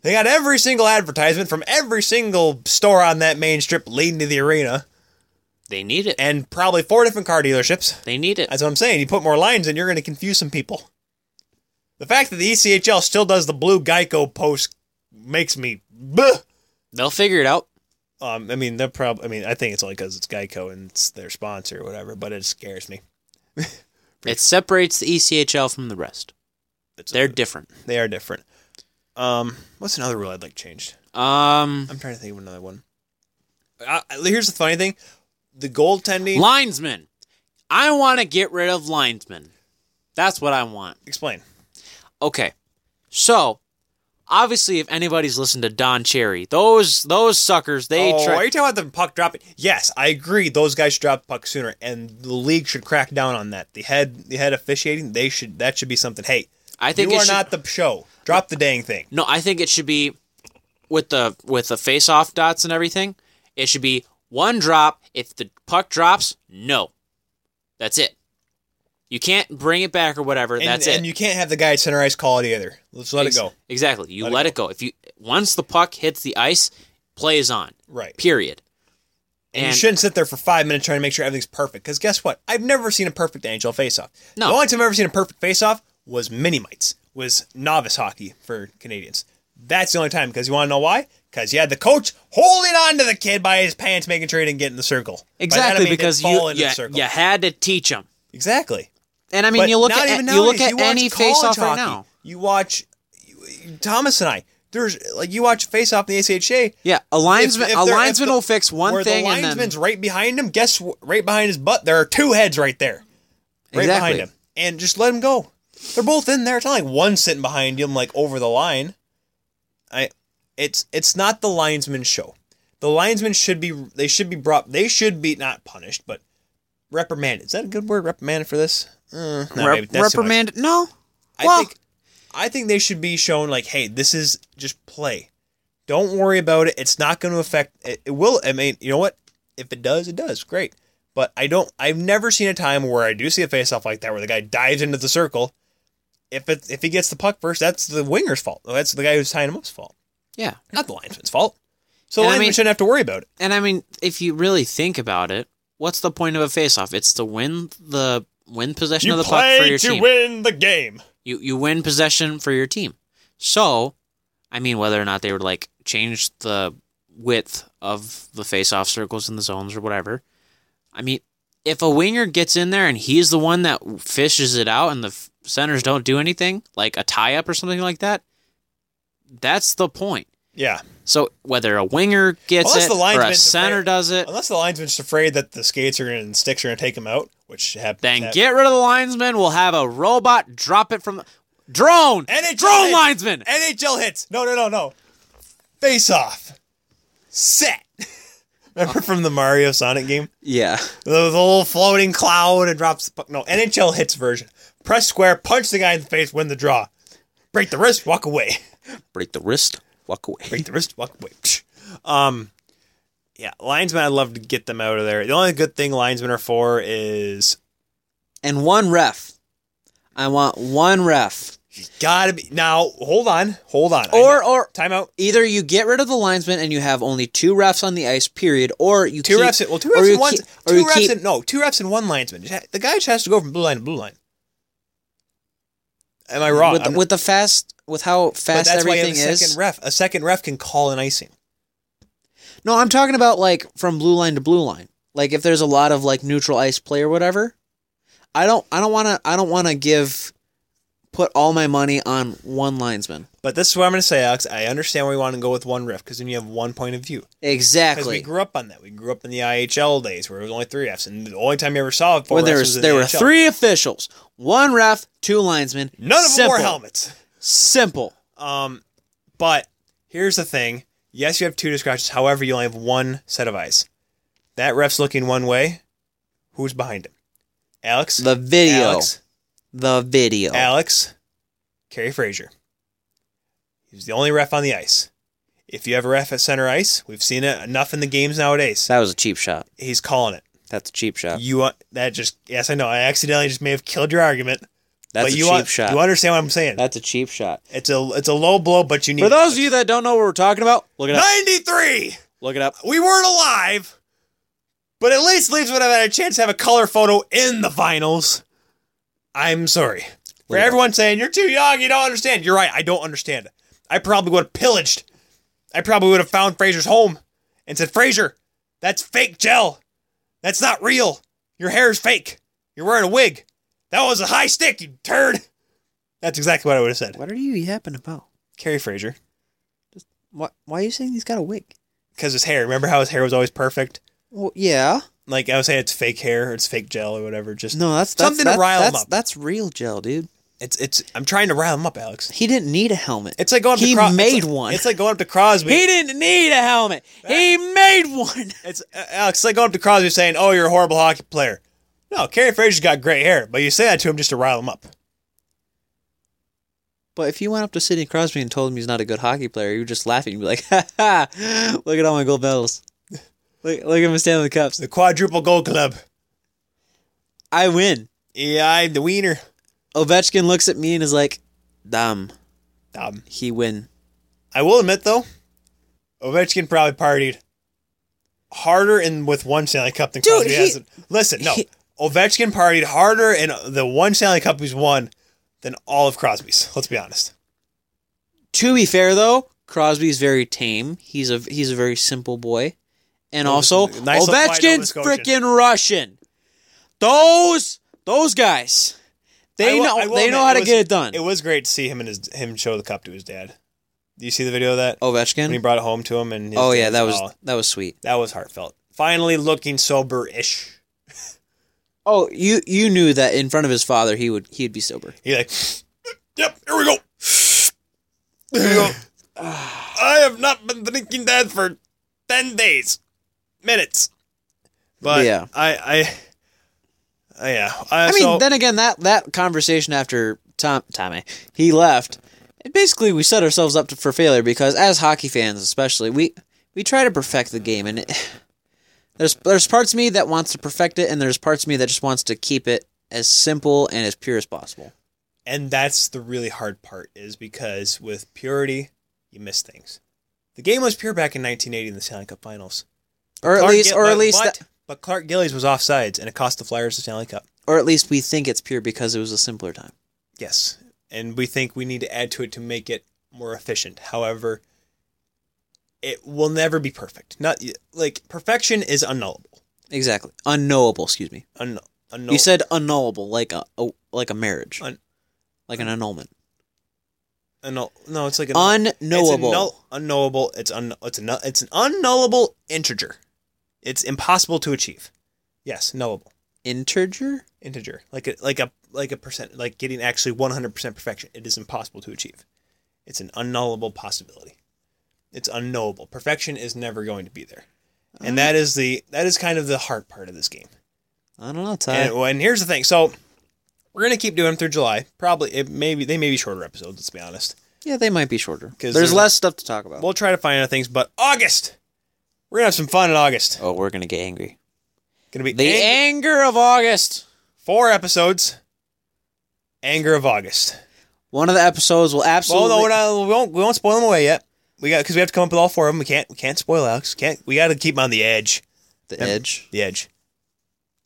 They got every single advertisement from every single store on that main strip leading to the arena, They need it. and probably four different car dealerships. They need it. That's what I'm saying. You put more lines in, you're going to confuse some people. The fact that the ECHL still does the blue Geico post makes me. Bleh. They'll figure it out. Um, I mean, they're probably. I mean, I think it's only because it's Geico and it's their sponsor or whatever, but it scares me. It separates the ECHL from the rest. It's They're different. they are different. Um, what's another rule I'd like changed? Um, I'm trying to think of another one. Uh, here's the funny thing: the goaltending. linesmen. I want to get rid of linesmen. That's what I want. Explain. Okay, so obviously, if anybody's listened to Don Cherry, those those suckers, they oh, try. are you talking about the puck dropping? Yes, I agree. Those guys should drop puck sooner, and the league should crack down on that. The head, the head officiating, they should. That should be something. Hey, I think you are should- not the show. Drop the dang thing. No, I think it should be with the with the face off dots and everything. It should be one drop. If the puck drops, no, that's it. You can't bring it back or whatever. And, that's and it. And you can't have the guy at center ice call it either. Let's let Ex- it go. Exactly. You Let let, it it, go. If you once the puck hits the ice, play is on. Right. Period. And, you shouldn't sit there for five minutes trying to make sure everything's perfect. Because guess what? I've never seen a perfect NHL faceoff. No. The only time I've ever seen a perfect faceoff was mini mites, was novice hockey for Canadians. That's the only time. Because you want to know why? Because you had the coach holding on to the kid by his pants, making sure he didn't get in the circle. That, I exactly mean, because you you, you had to teach him. Exactly. And I mean, But you look at even you look at watch any face off right now. You watch you- Thomas and I. There's like you watch face off in the ACHA. Yeah, a linesman If- if they're- linesman the- will fix one thing the and then linesman's right behind him. Guess right behind his butt there are two heads right there, right Exactly. behind him, and just let him go. They're both in there. It's not like one sitting behind him like over the line. I, it's it's not the linesman's show. The linesmen should be they should be brought they should be not punished but reprimanded. Is that a good word? Reprimanded for this? Uh, no, Rep- maybe that's reprimand. No, I Well- think I think they should be shown like, hey, this is just play. Don't worry about it. It's not going to affect. It, it will. I mean, you know what? If it does, it does. Great. But I don't. I've never seen a time where I do see a face off like that where the guy dives into the circle. If it if he gets the puck first, that's the winger's fault. That's the guy who's tying him up's fault, yeah. not the linesman's fault. So the And I linesman mean- shouldn't have to worry about it. And I mean, if you really think about it, what's the point of a face-off? It's to win the win possession of the puck for your team. win the game. You you win possession for your team. So, I mean, whether or not they would like change the width of the face-off circles in the zones or whatever. I mean, if a winger gets in there and he's the one that fishes it out and the centers don't do anything, like a tie-up or something like that, that's the point. Yeah. So whether a winger gets Unless it the or a center afraid- does it, Unless the linesman's afraid that the skates are and sticks are going to take him out, which happens. then get rid of the linesman. We'll have a robot drop it from the drone. NHL drone hits. linesman. NHL hits. No, no, no, no. Face off. Set. Remember from the Mario Sonic game? Yeah. The, the little floating cloud and drops the puck. No, NHL hits version. Press square, punch the guy in the face, win the draw. Break the wrist, walk away. Break the wrist. Walk away. Break the wrist, walk away. Um, yeah, linesmen. I'd love to get them out of there. The only good thing linesmen are for is And one ref. I want one ref. He's gotta be now. Hold on, hold on. I Or know- or timeout. either you get rid of the linesman and you have only two refs on the ice, period, or you Two keep, refs. Well, two refs you and one. keep- Two refs keep- and no, two refs and one linesman. The guy just has to go from blue line to blue line. Am I wrong? with the, with the fast with how fast that's why you have everything a is. second ref. A second ref can call an icing. No, I'm talking about like from blue line to blue line. Like if there's a lot of like neutral ice play or whatever. I don't I don't want to I don't want to give put all my money on one linesman. But this is what I'm going to say, Alex. I understand why we want to go with one ref because then you have one point of view. Exactly. Because we grew up on that. We grew up in the IHL days where it was only three refs, and the only time you ever saw it, four When refs there was was there the were NHL. three officials, one ref, two linesmen. None of them Simple. wore helmets. Simple. Um, but here's the thing. Yes, you have two scratches. However, you only have one set of eyes. That ref's looking one way. Who's behind him? Alex. The video. Alex. The video. Alex. Kerry Fraser. He's the only ref on the ice. If you have a ref at center ice, we've seen it enough in the games nowadays. that was a cheap shot. He's calling it. That's a cheap shot. You want that? Just yes, I know. I accidentally just may have killed your argument. That's but a you cheap shot. You understand what I'm saying? That's a cheap shot. it's a it's a low blow, but you need For those of you that don't know what we're talking about, look it up. 93. Look it up. We weren't alive, but at least Leafs would have had a chance to have a color photo in the finals. I'm sorry. For up. everyone saying, you're too young, you don't understand. You're right, I don't understand. I probably would have pillaged. I probably would have found Fraser's home and said, Fraser, that's fake gel. That's not real. Your hair is fake. You're wearing a wig. That was a high stick, you turd. That's exactly what I would have said. What are you yapping about? Kerry Fraser. Just, Why, why are you saying he's got a wig? Because his hair, remember how his hair was always perfect? Well, yeah. Like I was saying, it's fake hair, or it's fake gel, or whatever. Just No, that's, that's Something to that's, rile him that's, up. That's real gel, dude. It's it's. I'm trying to rile him up, Alex. He didn't need a helmet. It's like going up He to Cros- it's made like- one. It's like going up to Crosby. he didn't need a helmet. He made one. it's uh, Alex. It's like going up to Crosby saying, "Oh, you're a horrible hockey player." No, Kerry Fraser's got great hair, but you say that to him just to rile him up. But if you went up to Sidney Crosby and told him he's not a good hockey player, you would just laughing. You'd be like, ha ha, look at all my gold medals. Look, look at my Stanley Cups. The quadruple gold club. I win. Yeah, I'm the wiener. Ovechkin looks at me and is like, damn, Um, he win. I will admit though, Ovechkin probably partied harder in with one Stanley Cup than Dude, Crosby he- has. Listen, no, he- Ovechkin partied harder in the one Stanley Cup he's won than all of Crosby's. Let's be honest. To be fair though, Crosby's very tame. He's a he's a very simple boy, and also nice Ovechkin's freaking Russian. Those those guys, they will- know they know how to was- get it done. It was great to see him and his him show the cup to his dad. Do you see the video of that Ovechkin. when he brought it home to him? And oh yeah, that was oh, that was sweet. that was heartfelt. Finally looking sober-ish. Oh, you you knew that in front of his father he would he'd be sober. He like, yep, here we go. Here we go. I have not been drinking that for ten days, minutes. But Yeah. I, I, yeah. I, I mean, so, then again, that that conversation after Tom Tommy he left, and basically we set ourselves up to, for failure because as hockey fans, especially we we try to perfect the game, and it, there's there's parts of me that wants to perfect it, and there's parts of me that just wants to keep it as simple and as pure as possible. and that's the really hard part is because with purity, you miss things. The game was pure back in 1980 in the Stanley Cup Finals. Or at Clark least, Gill- or but- at least, but, that, but Clark Gillies was offsides, and it cost the Flyers the Stanley Cup. or at least we think it's pure because it was a simpler time. Yes, and we think we need to add to it to make it more efficient. However, it will never be perfect. Not like perfection is unknowable. Exactly, unknowable. Excuse me. Un, unknow- You said unknowable, like a, a like a marriage, Un- like an annulment. Unknow- no, it's like an Unknowable. It's a null- unknowable. It's un. It's a. nu- It's an unknowable integer. It's impossible to achieve. Yes, knowable Integer? integer, like a like a like a percent, like getting actually one hundred percent perfection. It is impossible to achieve. It's an unknowable possibility. It's unknowable. Perfection is never going to be there, and uh. that is the that is kind of the hard part of this game. I don't know, Ty. And, well, and here's the thing. So we're gonna keep doing them through July. Probably it maybe they may be shorter episodes. Let's be honest. yeah, they might be shorter. 'Cause There's there's- less stuff to talk about. We'll try to find other things, but August, we're gonna have some fun in August. oh, we're gonna get angry. Gonna be The ang- anger of August. four episodes. Anger of August. One of the episodes will absolutely. Well, no, we're not, we won't we won't spoil them away yet. We got because we have to come up with all four of them. We can't we can't spoil Alex. Can't we got to keep him on the edge. The Edge. The edge.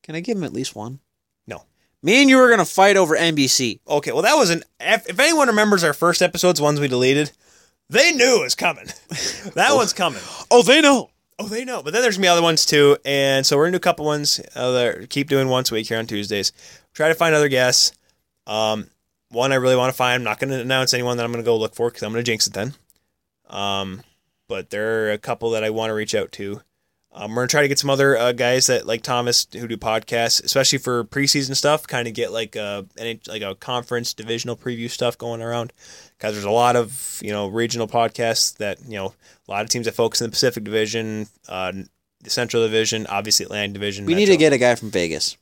Can I give him at least one? No. Me and you were gonna fight over NBC. Okay, well that was an. If, if anyone remembers our first episodes, ones we deleted, they knew it was coming. that oh. one's coming. Oh, they know. Oh, they know. But then there's gonna be other ones too, and so we're gonna do a couple ones. Other keep doing once a week here on Tuesdays. Try to find other guests. Um, one I really want to find. I'm not gonna announce anyone that I'm gonna go look for because I'm gonna jinx it then. Um, but there are a couple that I want to reach out to. Um, we're gonna try to get some other uh, guys that like Thomas who do podcasts, especially for preseason stuff. Kind of get like a any- like a conference divisional preview stuff going around because there's a lot of you know regional podcasts that you know a lot of teams that focus in the Pacific Division, uh, the Central Division, obviously Atlantic Division. We need to get a guy from Vegas.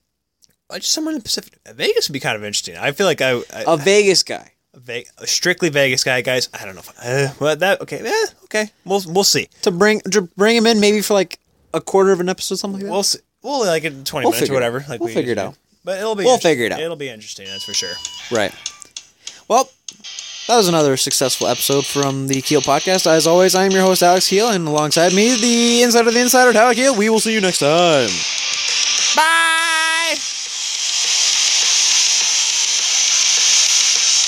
uh, just someone in the Pacific. Vegas would be kind of interesting. I feel like I, I A Vegas guy. a, Ve- a strictly Vegas guy, guys. I don't know. If, uh, well, that okay, eh, okay. We'll we'll see. To bring to bring him in maybe for like a quarter of an episode, something like that. We'll see. We'll like in twenty We'll minutes or whatever. Like We'll we figure it out. But it'll be We'll figure it out. It'll be interesting. That's for sure. Right. Well, that was another successful episode from the Keel Podcast. As always, I am your host, Alex Keel, and alongside me, the insider of the insider, Tyler Keel. We will see you next time. Bye.